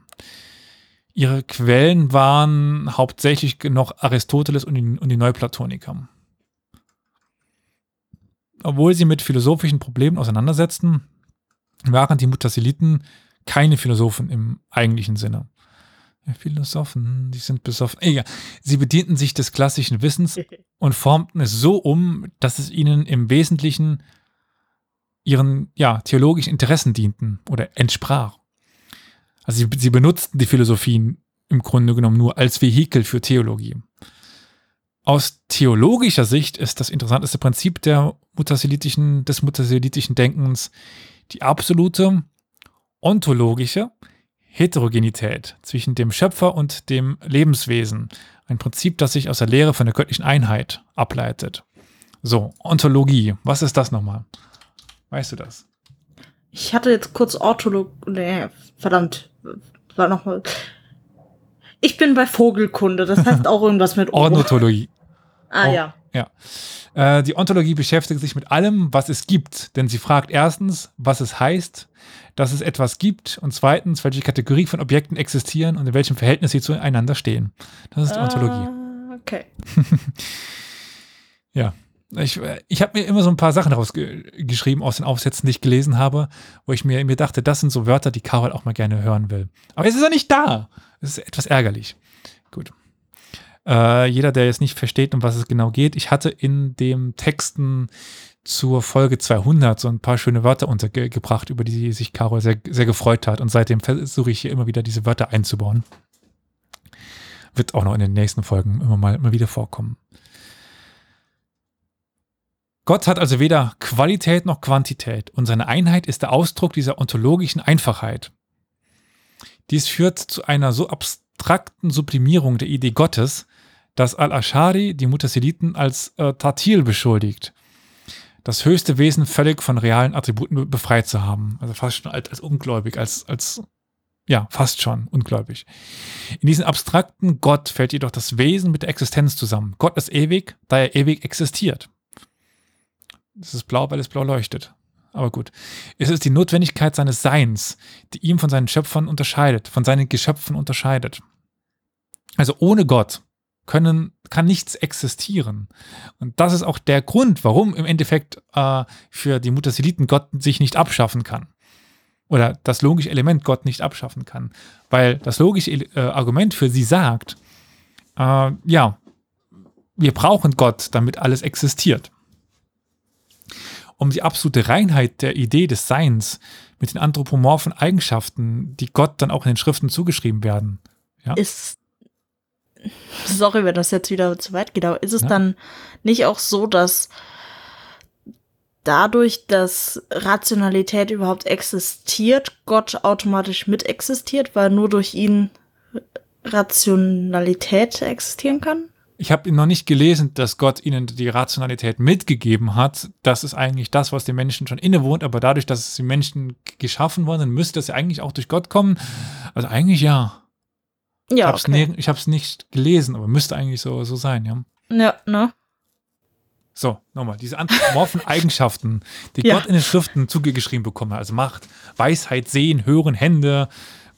Ihre Quellen waren hauptsächlich noch Aristoteles und die, und die Neuplatoniker. Obwohl sie mit philosophischen Problemen auseinandersetzten, waren die Mutasiliten keine Philosophen im eigentlichen Sinne. Philosophen, die sind besoffen. Egal. Sie bedienten sich des klassischen Wissens und formten es so um, dass es ihnen im Wesentlichen ihren ja, theologischen Interessen dienten oder entsprach. Also sie, sie benutzten die Philosophien im Grunde genommen nur als Vehikel für Theologie. Aus theologischer Sicht ist das interessanteste Prinzip der mutasilitischen, des mutasilitischen Denkens die absolute ontologische Heterogenität zwischen dem Schöpfer und dem Lebenswesen. Ein Prinzip, das sich aus der Lehre von der göttlichen Einheit ableitet. So, Ontologie. Was ist das nochmal? Weißt du das? Ich hatte jetzt kurz Orthologie. Nee, verdammt. War nochmal. Ich bin bei Vogelkunde. Das heißt auch irgendwas mit Ornithologie. Ah, ja. Ja. Äh, die Ontologie beschäftigt sich mit allem, was es gibt, denn sie fragt erstens, was es heißt, dass es etwas gibt und zweitens, welche Kategorie von Objekten existieren und in welchem Verhältnis sie zueinander stehen. Das ist die Ontologie. Uh, okay. ja. Ich, ich habe mir immer so ein paar Sachen rausgeschrieben aus den Aufsätzen, die ich gelesen habe, wo ich mir, mir dachte, das sind so Wörter, die Carol auch mal gerne hören will. Aber es ist ja nicht da. Es ist etwas ärgerlich. Gut. Äh, jeder, der jetzt nicht versteht, um was es genau geht, ich hatte in dem Texten zur Folge 200 so ein paar schöne Wörter untergebracht, über die sich Carol sehr, sehr gefreut hat. Und seitdem versuche ich hier immer wieder diese Wörter einzubauen. Wird auch noch in den nächsten Folgen immer mal, mal wieder vorkommen. Gott hat also weder Qualität noch Quantität und seine Einheit ist der Ausdruck dieser ontologischen Einfachheit. Dies führt zu einer so abstrakten Sublimierung der Idee Gottes, dass Al-Ashari die Mutasiliten als äh, Tatil beschuldigt, das höchste Wesen völlig von realen Attributen befreit zu haben. Also fast schon als, als ungläubig, als, als, ja, fast schon ungläubig. In diesem abstrakten Gott fällt jedoch das Wesen mit der Existenz zusammen. Gott ist ewig, da er ewig existiert. Es ist blau, weil es blau leuchtet. Aber gut. Es ist die Notwendigkeit seines Seins, die ihm von seinen Schöpfern unterscheidet, von seinen Geschöpfen unterscheidet. Also ohne Gott können, kann nichts existieren. Und das ist auch der Grund, warum im Endeffekt äh, für die Mutasiliten Gott sich nicht abschaffen kann. Oder das logische Element Gott nicht abschaffen kann. Weil das logische äh, Argument für sie sagt, äh, ja, wir brauchen Gott, damit alles existiert. Um die absolute Reinheit der Idee des Seins mit den anthropomorphen Eigenschaften, die Gott dann auch in den Schriften zugeschrieben werden, Ja. ist, sorry, wenn das jetzt wieder zu weit geht, aber ist es Ja. dann nicht auch so, dass dadurch, dass Rationalität überhaupt existiert, Gott automatisch mit existiert, weil nur durch ihn Rationalität existieren kann? Ich habe noch nicht gelesen, dass Gott ihnen die Rationalität mitgegeben hat. Das ist eigentlich das, was den Menschen schon innewohnt, aber dadurch, dass die Menschen geschaffen worden sind, müsste das ja eigentlich auch durch Gott kommen. Also eigentlich ja. ich Ja, habe es okay. nicht gelesen, aber müsste eigentlich so, so sein, ja. Ja, ne? So, nochmal, diese anthropomorphen Eigenschaften, die Ja. Gott in den Schriften zugeschrieben bekommen hat, also Macht, Weisheit, Sehen, Hören, Hände,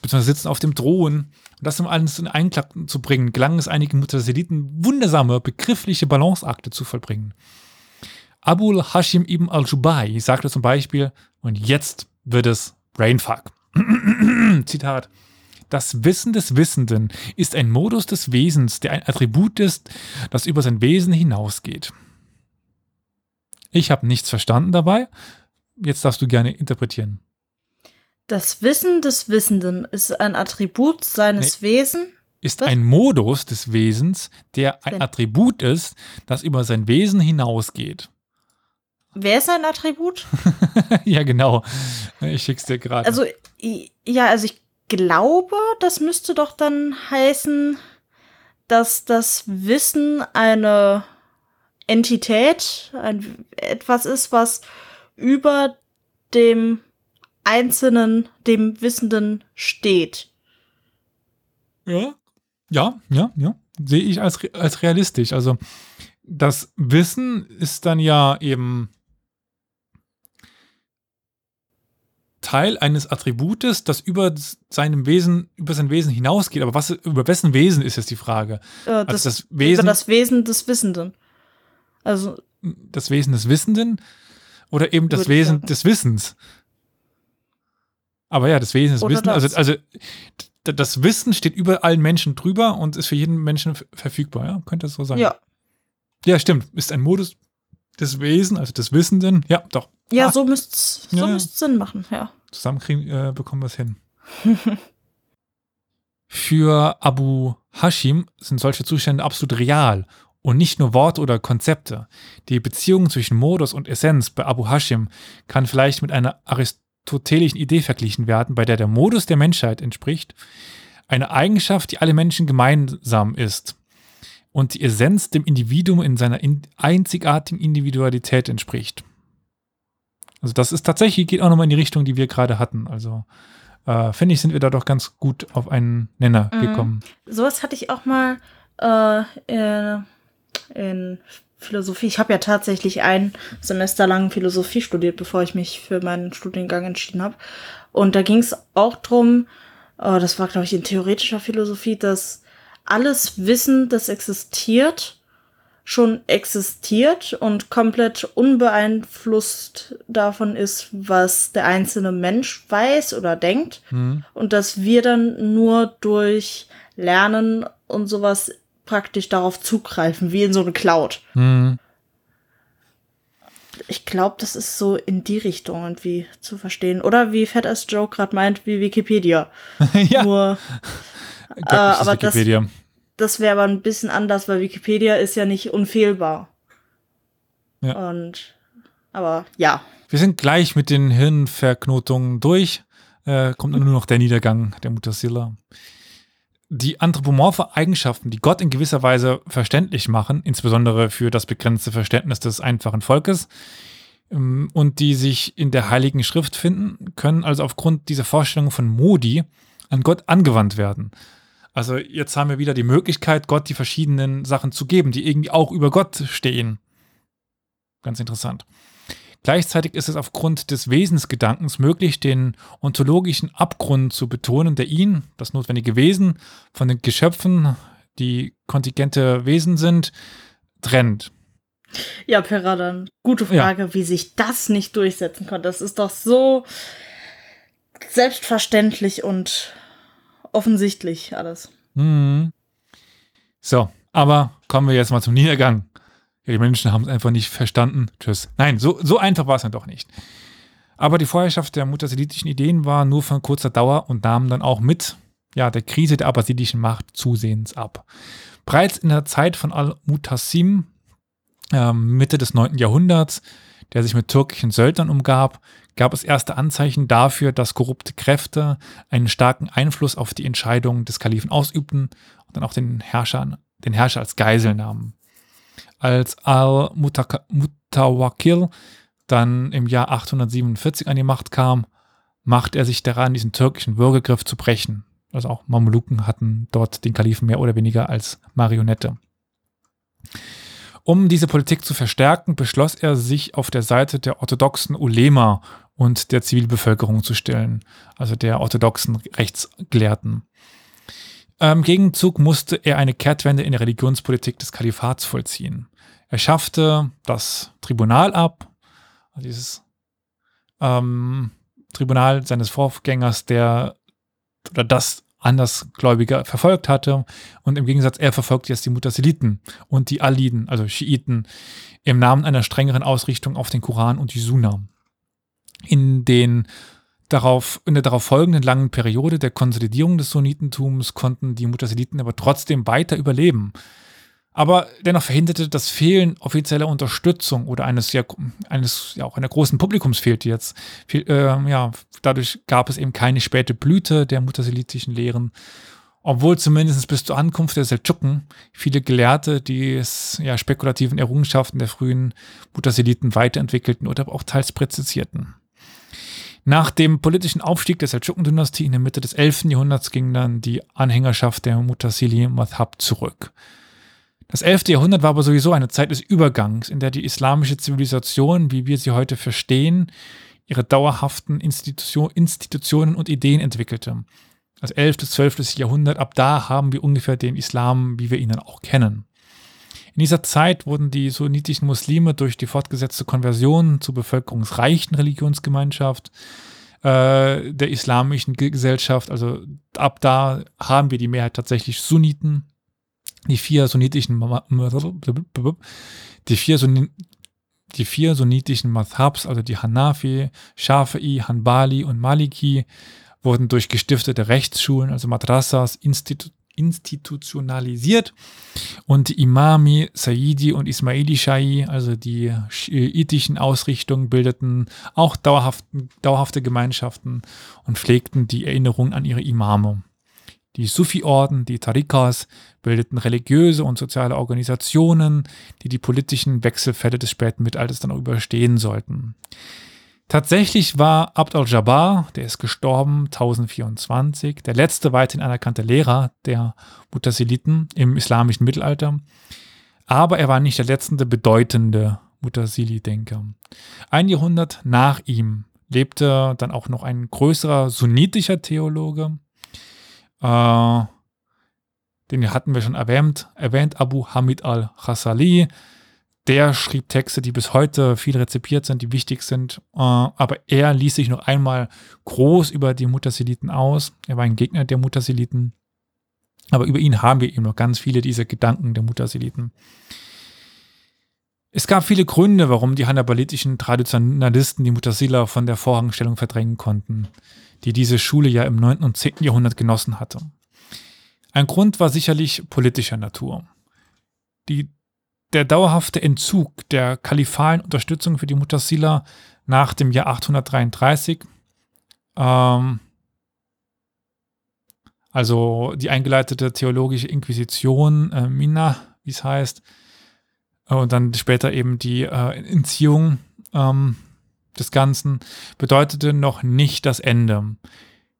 beziehungsweise Sitzen auf dem Thron, und das um alles in Einklang zu bringen, gelang es einigen Mutasiliten, wundersame, begriffliche Balanceakte zu vollbringen. Abul Hashim ibn al-Jubai sagte zum Beispiel, und jetzt wird es Brainfuck. Zitat. Das Wissen des Wissenden ist ein Modus des Wesens, der ein Attribut ist, das über sein Wesen hinausgeht. Ich habe nichts verstanden dabei. Jetzt darfst du gerne interpretieren. Das Wissen des Wissenden ist ein Attribut seines Wesens. Ist Was? ein Modus des Wesens, der ein Attribut ist, das über sein Wesen hinausgeht. Wer ist ein Attribut? ja, genau. Ich schick's dir gerade. Also, ja, also ich glaube, das müsste doch dann heißen, dass das Wissen eine Entität, ein, etwas ist, was über dem Einzelnen, dem Wissenden steht. Ja. Ja, ja, ja. Sehe ich als, als realistisch. Also das Wissen ist dann ja eben Teil eines Attributes, das über seinem Wesen, über sein Wesen hinausgeht. Aber was, über wessen Wesen ist jetzt die Frage? Äh, Also das, das über Wesen, das Wesen des Wissenden. Also, das Wesen des Wissenden oder eben das Wesen des Wissens? Aber ja, das Wesen des Oder Wissens, also, das. also d- das Wissen steht über allen Menschen drüber und ist für jeden Menschen verfügbar, ja? Könnte das so sein? ja. Ja, stimmt. Ist ein Modus des Wesen, also des Wissenden. Ja, doch. Ja, Ah. so müsste es so Ja, Sinn machen, ja. Zusammenkriegen äh, bekommen wir es hin. Für Abu Hashim sind solche Zustände absolut real und nicht nur Worte oder Konzepte. Die Beziehung zwischen Modus und Essenz bei Abu Hashim kann vielleicht mit einer aristotelischen Idee verglichen werden, bei der der Modus der Menschheit entspricht, eine Eigenschaft, die alle Menschen gemeinsam ist und die Essenz dem Individuum in seiner in einzigartigen Individualität entspricht. Also das ist tatsächlich, geht auch nochmal in die Richtung, die wir gerade hatten. Also äh, finde ich, sind wir da doch ganz gut auf einen Nenner Mhm. gekommen. Sowas hatte ich auch mal äh, in, in Philosophie. Ich habe ja tatsächlich ein Semester lang Philosophie studiert, bevor ich mich für meinen Studiengang entschieden habe. Und da ging es auch drum, äh, das war, glaube ich, in theoretischer Philosophie, dass alles Wissen, das existiert, schon existiert und komplett unbeeinflusst davon ist, was der einzelne Mensch weiß oder denkt Hm. und dass wir dann nur durch Lernen und sowas praktisch darauf zugreifen, wie in so eine Cloud. Hm. Ich glaube, das ist so in die Richtung irgendwie zu verstehen. Oder wie Fat as Joe gerade meint, wie Wikipedia. ja, Nur, das Äh, aber das- Wikipedia. das wäre aber ein bisschen anders, weil Wikipedia ist ja nicht unfehlbar. Ja. Und, aber ja. Wir sind gleich mit den Hirnverknotungen durch. Äh, kommt nur noch der Niedergang der Muttercilla. Die anthropomorphe Eigenschaften, die Gott in gewisser Weise verständlich machen, insbesondere für das begrenzte Verständnis des einfachen Volkes, ähm, und die sich in der Heiligen Schrift finden, können also aufgrund dieser Vorstellung von Modi an Gott angewandt werden. Also jetzt haben wir wieder die Möglichkeit, Gott die verschiedenen Sachen zu geben, die irgendwie auch über Gott stehen. Ganz interessant. Gleichzeitig ist es aufgrund des Wesensgedankens möglich, den ontologischen Abgrund zu betonen, der ihn, das notwendige Wesen, von den Geschöpfen, die kontingente Wesen sind, trennt. Ja, Pera, dann gute Ja. Frage, wie sich das nicht durchsetzen konnte. Das ist doch so selbstverständlich und offensichtlich alles. Mhm. So, aber kommen wir jetzt mal zum Niedergang. Ja, die Menschen haben es einfach nicht verstanden. Tschüss. Nein, so, so einfach war es dann doch nicht. Aber die Vorherrschaft der mutasilitischen Ideen war nur von kurzer Dauer und nahm dann auch mit ja, der Krise der abbasidischen Macht zusehends ab. Bereits in der Zeit von Al-Mutassim, äh, Mitte des 9. Jahrhunderts, der sich mit türkischen Söldnern umgab, gab es erste Anzeichen dafür, dass korrupte Kräfte einen starken Einfluss auf die Entscheidungen des Kalifen ausübten und dann auch den, Herrschern, den Herrscher als Geisel nahmen. Als Al-Mutawakil dann im Jahr 847 an die Macht kam, machte er sich daran, diesen türkischen Bürgergriff zu brechen. Also auch Mameluken hatten dort den Kalifen mehr oder weniger als Marionette. Um diese Politik zu verstärken, beschloss er, sich auf der Seite der orthodoxen Ulema und der Zivilbevölkerung zu stellen, also der orthodoxen Rechtsgelehrten. Im Gegenzug musste er eine Kehrtwende in der Religionspolitik des Kalifats vollziehen. Er schaffte das Tribunal ab, also dieses ähm, Tribunal seines Vorgängers, der oder das Andersgläubige verfolgt hatte. Und im Gegensatz, er verfolgt jetzt die Mutasiliten und die Aliden, also Schiiten, im Namen einer strengeren Ausrichtung auf den Koran und die Sunna. In den darauf, in der darauf folgenden langen Periode der Konsolidierung des Sunnitentums konnten die Mutasiliten aber trotzdem weiter überleben. Aber dennoch verhinderte das Fehlen offizieller Unterstützung oder eines ja, eines ja auch einer großen Publikums fehlte jetzt. Viel, äh, ja, dadurch gab es eben keine späte Blüte der mutasilitischen Lehren, obwohl zumindest bis zur Ankunft der Seldschuken viele Gelehrte die ja, spekulativen Errungenschaften der frühen Mutasiliten weiterentwickelten oder auch teils präzisierten. Nach dem politischen Aufstieg der Seldschuken-Dynastie in der Mitte des 11. Jahrhunderts ging dann die Anhängerschaft der Mutasili Madhab zurück. Das 11. Jahrhundert war aber sowieso eine Zeit des Übergangs, in der die islamische Zivilisation, wie wir sie heute verstehen, ihre dauerhaften Institution, Institutionen und Ideen entwickelte. Das 11. bis 12. Jahrhundert, ab da haben wir ungefähr den Islam, wie wir ihn dann auch kennen. In dieser Zeit wurden die sunnitischen Muslime durch die fortgesetzte Konversion zur bevölkerungsreichen Religionsgemeinschaft äh, der islamischen Gesellschaft, also ab da haben wir die Mehrheit tatsächlich Sunniten, die vier sunnitischen die vier, Sunni, die vier sunnitischen Madhabs, also die Hanafi, Shafi'i, Hanbali und Maliki, wurden durch gestiftete Rechtsschulen, also Madrasas, Institu institutionalisiert und die Imami, Saidi und Ismaili Shai, also die schiitischen Ausrichtungen, bildeten auch dauerhafte Gemeinschaften und pflegten die Erinnerung an ihre Imame. Die Sufi-Orden, die Tarikas, bildeten religiöse und soziale Organisationen, die die politischen Wechselfälle des späten Mittelalters dann auch überstehen sollten. Tatsächlich war Abd al-Jabbar, der ist gestorben 1024, der letzte weithin anerkannte Lehrer der Mutasiliten im islamischen Mittelalter. Aber er war nicht der letzte bedeutende Mutasili-Denker. Ein Jahrhundert nach ihm lebte dann auch noch ein größerer sunnitischer Theologe, äh, den hatten wir schon erwähnt, erwähnt Abu Hamid al-Khassali. Der schrieb Texte, die bis heute viel rezipiert sind, die wichtig sind. Äh, aber er ließ sich noch einmal groß über die Mutasiliten aus. Er war ein Gegner der Mutasiliten. Aber über ihn haben wir eben noch ganz viele dieser Gedanken der Mutasiliten. Es gab viele Gründe, warum die hannibalitischen Traditionalisten die Mutasila von der Vorrangstellung verdrängen konnten die diese Schule ja im 9. und 10. Jahrhundert genossen hatte. Ein Grund war sicherlich politischer Natur. Die, der dauerhafte Entzug der kalifalen Unterstützung für die Mutasila nach dem Jahr 833, ähm, also die eingeleitete theologische Inquisition, äh, Mina, wie es heißt, äh, und dann später eben die äh, Entziehung ähm, des Ganzen bedeutete noch nicht das Ende.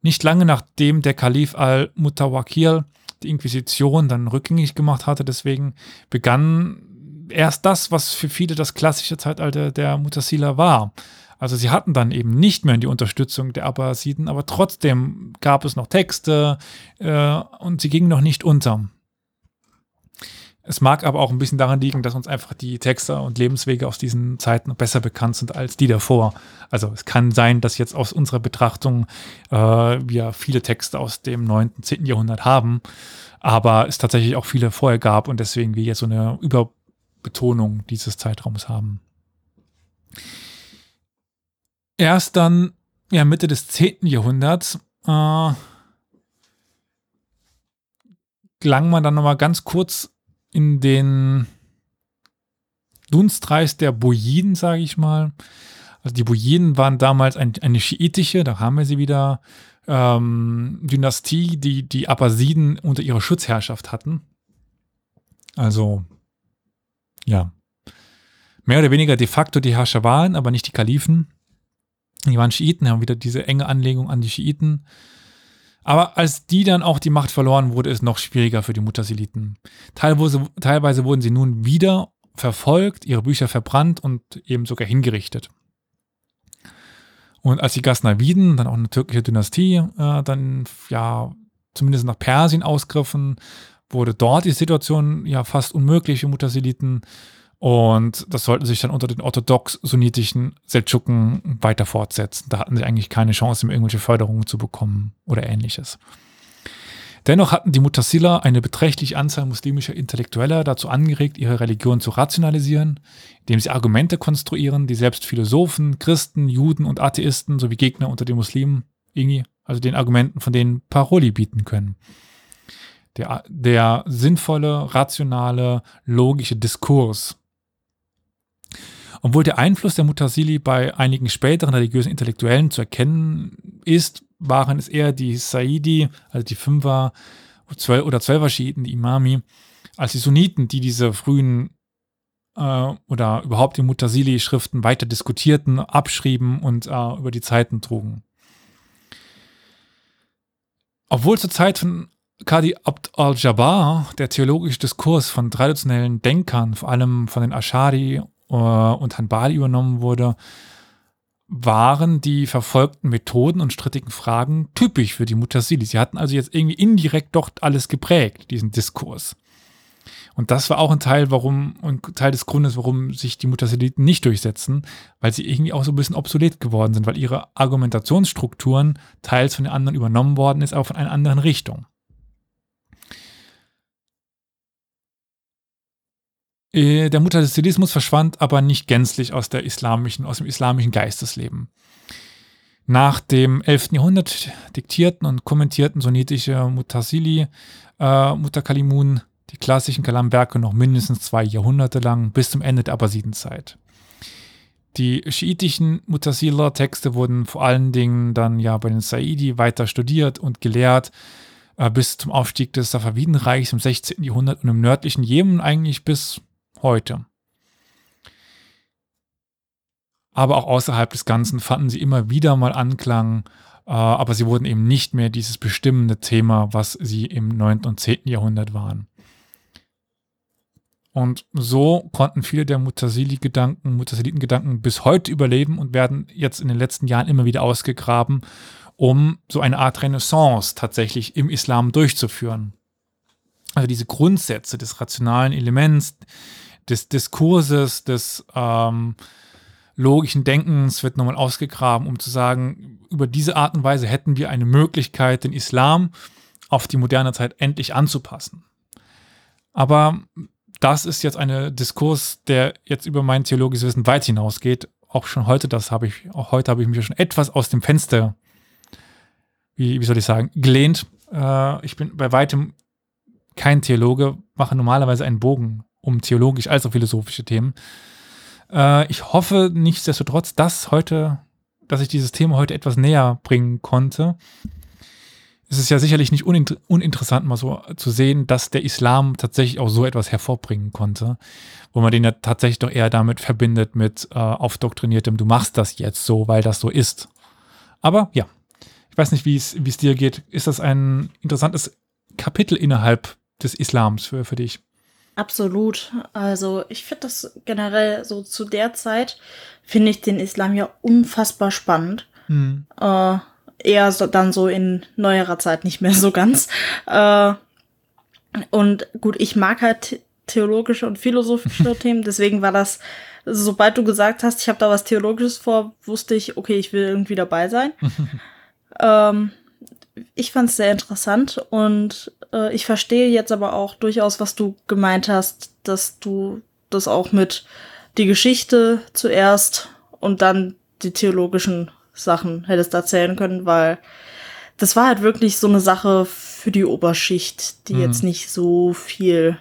Nicht lange nachdem der Kalif al-Mutawakil die Inquisition dann rückgängig gemacht hatte, deswegen begann erst das, was für viele das klassische Zeitalter der Mutasila war. Also sie hatten dann eben nicht mehr die Unterstützung der Abbasiden, aber trotzdem gab es noch Texte äh, und sie gingen noch nicht unter. Es mag aber auch ein bisschen daran liegen, dass uns einfach die Texte und Lebenswege aus diesen Zeiten besser bekannt sind als die davor. Also es kann sein, dass jetzt aus unserer Betrachtung äh, wir viele Texte aus dem 9., 10. Jahrhundert haben, aber es tatsächlich auch viele vorher gab und deswegen wir jetzt so eine Überbetonung dieses Zeitraums haben. Erst dann, ja, Mitte des 10. Jahrhunderts, äh, gelangt man dann nochmal ganz kurz in den Dunstkreis der Bujiden, sage ich mal. Also die Bujiden waren damals ein, eine schiitische, da haben wir sie wieder, ähm, Dynastie, die die Abbasiden unter ihrer Schutzherrschaft hatten. Also, ja. Mehr oder weniger de facto die Herrscher waren, aber nicht die Kalifen. Die waren Schiiten, haben wieder diese enge Anlegung an die Schiiten. Aber als die dann auch die Macht verloren, wurde es noch schwieriger für die Mutasiliten. Teilweise, teilweise wurden sie nun wieder verfolgt, ihre Bücher verbrannt und eben sogar hingerichtet. Und als die Ghaznaviden, dann auch eine türkische Dynastie, äh, dann ja zumindest nach Persien ausgriffen, wurde dort die Situation ja fast unmöglich für Mutasiliten. Und das sollten sich dann unter den orthodox-sunnitischen Seldschuken weiter fortsetzen. Da hatten sie eigentlich keine Chance, irgendwelche Förderungen zu bekommen oder ähnliches. Dennoch hatten die Mutasila eine beträchtliche Anzahl muslimischer Intellektueller dazu angeregt, ihre Religion zu rationalisieren, indem sie Argumente konstruieren, die selbst Philosophen, Christen, Juden und Atheisten sowie Gegner unter den Muslimen, also den Argumenten von denen Paroli bieten können. Der, der sinnvolle, rationale, logische Diskurs obwohl der Einfluss der Mutasili bei einigen späteren religiösen Intellektuellen zu erkennen ist, waren es eher die Saidi, also die Fünfer oder Zwölfer Schiiten, die Imami, als die Sunniten, die diese frühen äh, oder überhaupt die Mutasili-Schriften weiter diskutierten, abschrieben und äh, über die Zeiten trugen. Obwohl zur Zeit von Qadi Abd al-Jabbar der theologische Diskurs von traditionellen Denkern, vor allem von den Ashari äh, und Hanbali übernommen wurde, waren die verfolgten Methoden und strittigen Fragen typisch für die Mutasili. Sie hatten also jetzt irgendwie indirekt doch alles geprägt, diesen Diskurs. Und das war auch ein Teil, warum, ein Teil des Grundes, warum sich die Mutasiliten nicht durchsetzen, weil sie irgendwie auch so ein bisschen obsolet geworden sind, weil ihre Argumentationsstrukturen teils von den anderen übernommen worden ist, aber von einer anderen Richtung. Der Mutazidismus verschwand aber nicht gänzlich aus, der islamischen, aus dem islamischen Geistesleben. Nach dem 11. Jahrhundert diktierten und kommentierten sunnitische Mutasili, äh, Mutakalimun, die klassischen Kalamwerke noch mindestens zwei Jahrhunderte lang bis zum Ende der Abbasidenzeit. Die schiitischen Mutasila-Texte wurden vor allen Dingen dann ja bei den Saidi weiter studiert und gelehrt, äh, bis zum Aufstieg des Safavidenreichs im 16. Jahrhundert und im nördlichen Jemen eigentlich bis heute. Aber auch außerhalb des Ganzen fanden sie immer wieder mal Anklang, äh, aber sie wurden eben nicht mehr dieses bestimmende Thema, was sie im 9. und 10. Jahrhundert waren. Und so konnten viele der Mutasili-Gedanken, Mutasiliten-Gedanken bis heute überleben und werden jetzt in den letzten Jahren immer wieder ausgegraben, um so eine Art Renaissance tatsächlich im Islam durchzuführen. Also diese Grundsätze des rationalen Elements, des Diskurses, des ähm, logischen Denkens wird nochmal ausgegraben, um zu sagen, über diese Art und Weise hätten wir eine Möglichkeit, den Islam auf die moderne Zeit endlich anzupassen. Aber das ist jetzt ein Diskurs, der jetzt über mein theologisches Wissen weit hinausgeht. Auch schon heute, das habe ich, auch heute habe ich mich schon etwas aus dem Fenster, wie, wie soll ich sagen, gelehnt. Äh, ich bin bei weitem kein Theologe, mache normalerweise einen Bogen um theologisch als auch philosophische Themen. Äh, ich hoffe nichtsdestotrotz, dass heute, dass ich dieses Thema heute etwas näher bringen konnte. Es ist ja sicherlich nicht uninter uninteressant, mal so zu sehen, dass der Islam tatsächlich auch so etwas hervorbringen konnte, wo man den ja tatsächlich doch eher damit verbindet mit äh, aufdoktriniertem, du machst das jetzt so, weil das so ist. Aber ja, ich weiß nicht, wie es dir geht. Ist das ein interessantes Kapitel innerhalb des Islams für, für dich? Absolut. Also ich finde das generell so zu der Zeit, finde ich den Islam ja unfassbar spannend. Hm. Äh, eher so, dann so in neuerer Zeit nicht mehr so ganz. Äh, und gut, ich mag halt theologische und philosophische Themen, deswegen war das, sobald du gesagt hast, ich habe da was Theologisches vor, wusste ich, okay, ich will irgendwie dabei sein. ähm, ich fand es sehr interessant und äh, ich verstehe jetzt aber auch durchaus, was du gemeint hast, dass du das auch mit die Geschichte zuerst und dann die theologischen Sachen hättest erzählen können, weil das war halt wirklich so eine Sache für die Oberschicht, die mhm. jetzt nicht so viel.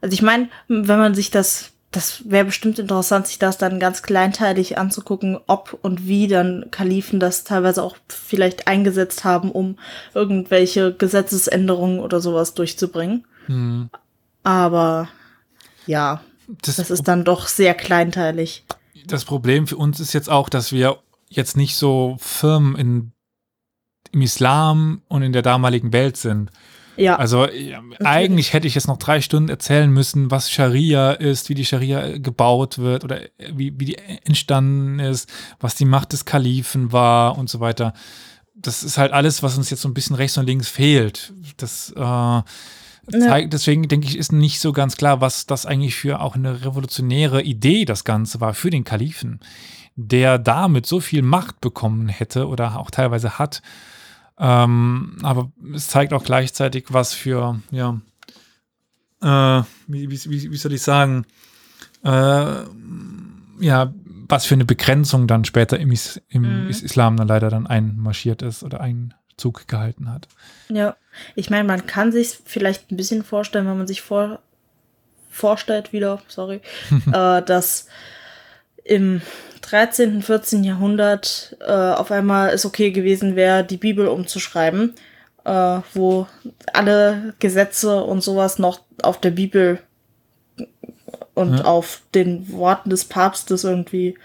Also ich meine, wenn man sich das, das wäre bestimmt interessant, sich das dann ganz kleinteilig anzugucken, ob und wie dann Kalifen das teilweise auch vielleicht eingesetzt haben, um irgendwelche Gesetzesänderungen oder sowas durchzubringen. Mhm. Aber ja, das, das ist dann doch sehr kleinteilig. Das Problem für uns ist jetzt auch, dass wir jetzt nicht so firm in, im Islam und in der damaligen Welt sind. Ja. Also ja, eigentlich hätte ich jetzt noch drei Stunden erzählen müssen, was Scharia ist, wie die Scharia gebaut wird oder wie, wie die entstanden ist, was die Macht des Kalifen war und so weiter. Das ist halt alles, was uns jetzt so ein bisschen rechts und links fehlt. Das äh, zeigt, deswegen denke ich, ist nicht so ganz klar, was das eigentlich für auch eine revolutionäre Idee das Ganze war für den Kalifen, der damit so viel Macht bekommen hätte oder auch teilweise hat. Ähm, aber es zeigt auch gleichzeitig, was für, ja, äh, wie, wie, wie, soll ich sagen, äh, ja, was für eine Begrenzung dann später im, Is im mhm. Islam dann leider dann einmarschiert ist oder Einzug gehalten hat. Ja. Ich meine, man kann sich vielleicht ein bisschen vorstellen, wenn man sich vor, vorstellt wieder, sorry, äh, dass im 13., 14. Jahrhundert äh, auf einmal es okay gewesen wäre, die Bibel umzuschreiben, äh, wo alle Gesetze und sowas noch auf der Bibel und ja. auf den Worten des Papstes irgendwie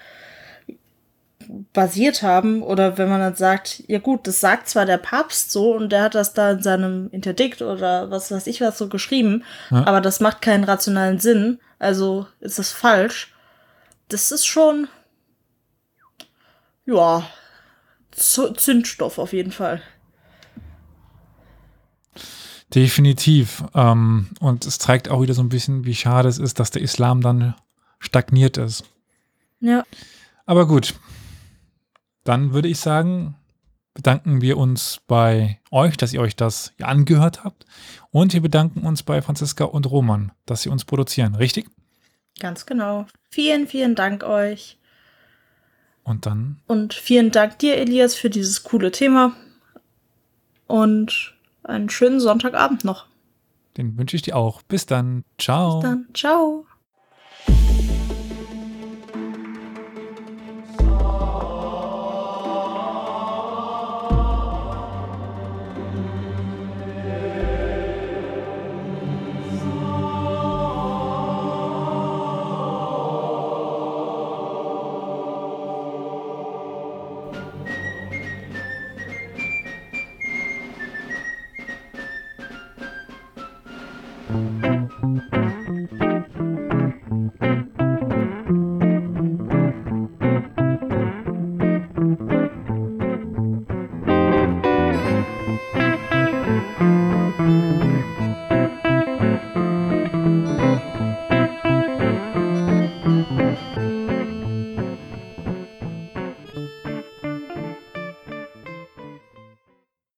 basiert haben oder wenn man dann sagt, ja gut, das sagt zwar der Papst so und der hat das da in seinem Interdikt oder was weiß ich was so geschrieben, ja. aber das macht keinen rationalen Sinn, also ist das falsch. Das ist schon, ja, Zündstoff auf jeden Fall. Definitiv. Ähm, und es zeigt auch wieder so ein bisschen, wie schade es ist, dass der Islam dann stagniert ist. Ja. Aber gut, dann würde ich sagen, bedanken wir uns bei euch, dass ihr euch das angehört habt. Und wir bedanken uns bei Franziska und Roman, dass sie uns produzieren, richtig? Ganz genau. Vielen, vielen Dank euch. Und dann. Und vielen Dank dir, Elias, für dieses coole Thema. Und einen schönen Sonntagabend noch. Den wünsche ich dir auch. Bis dann. Ciao. Bis dann. Ciao.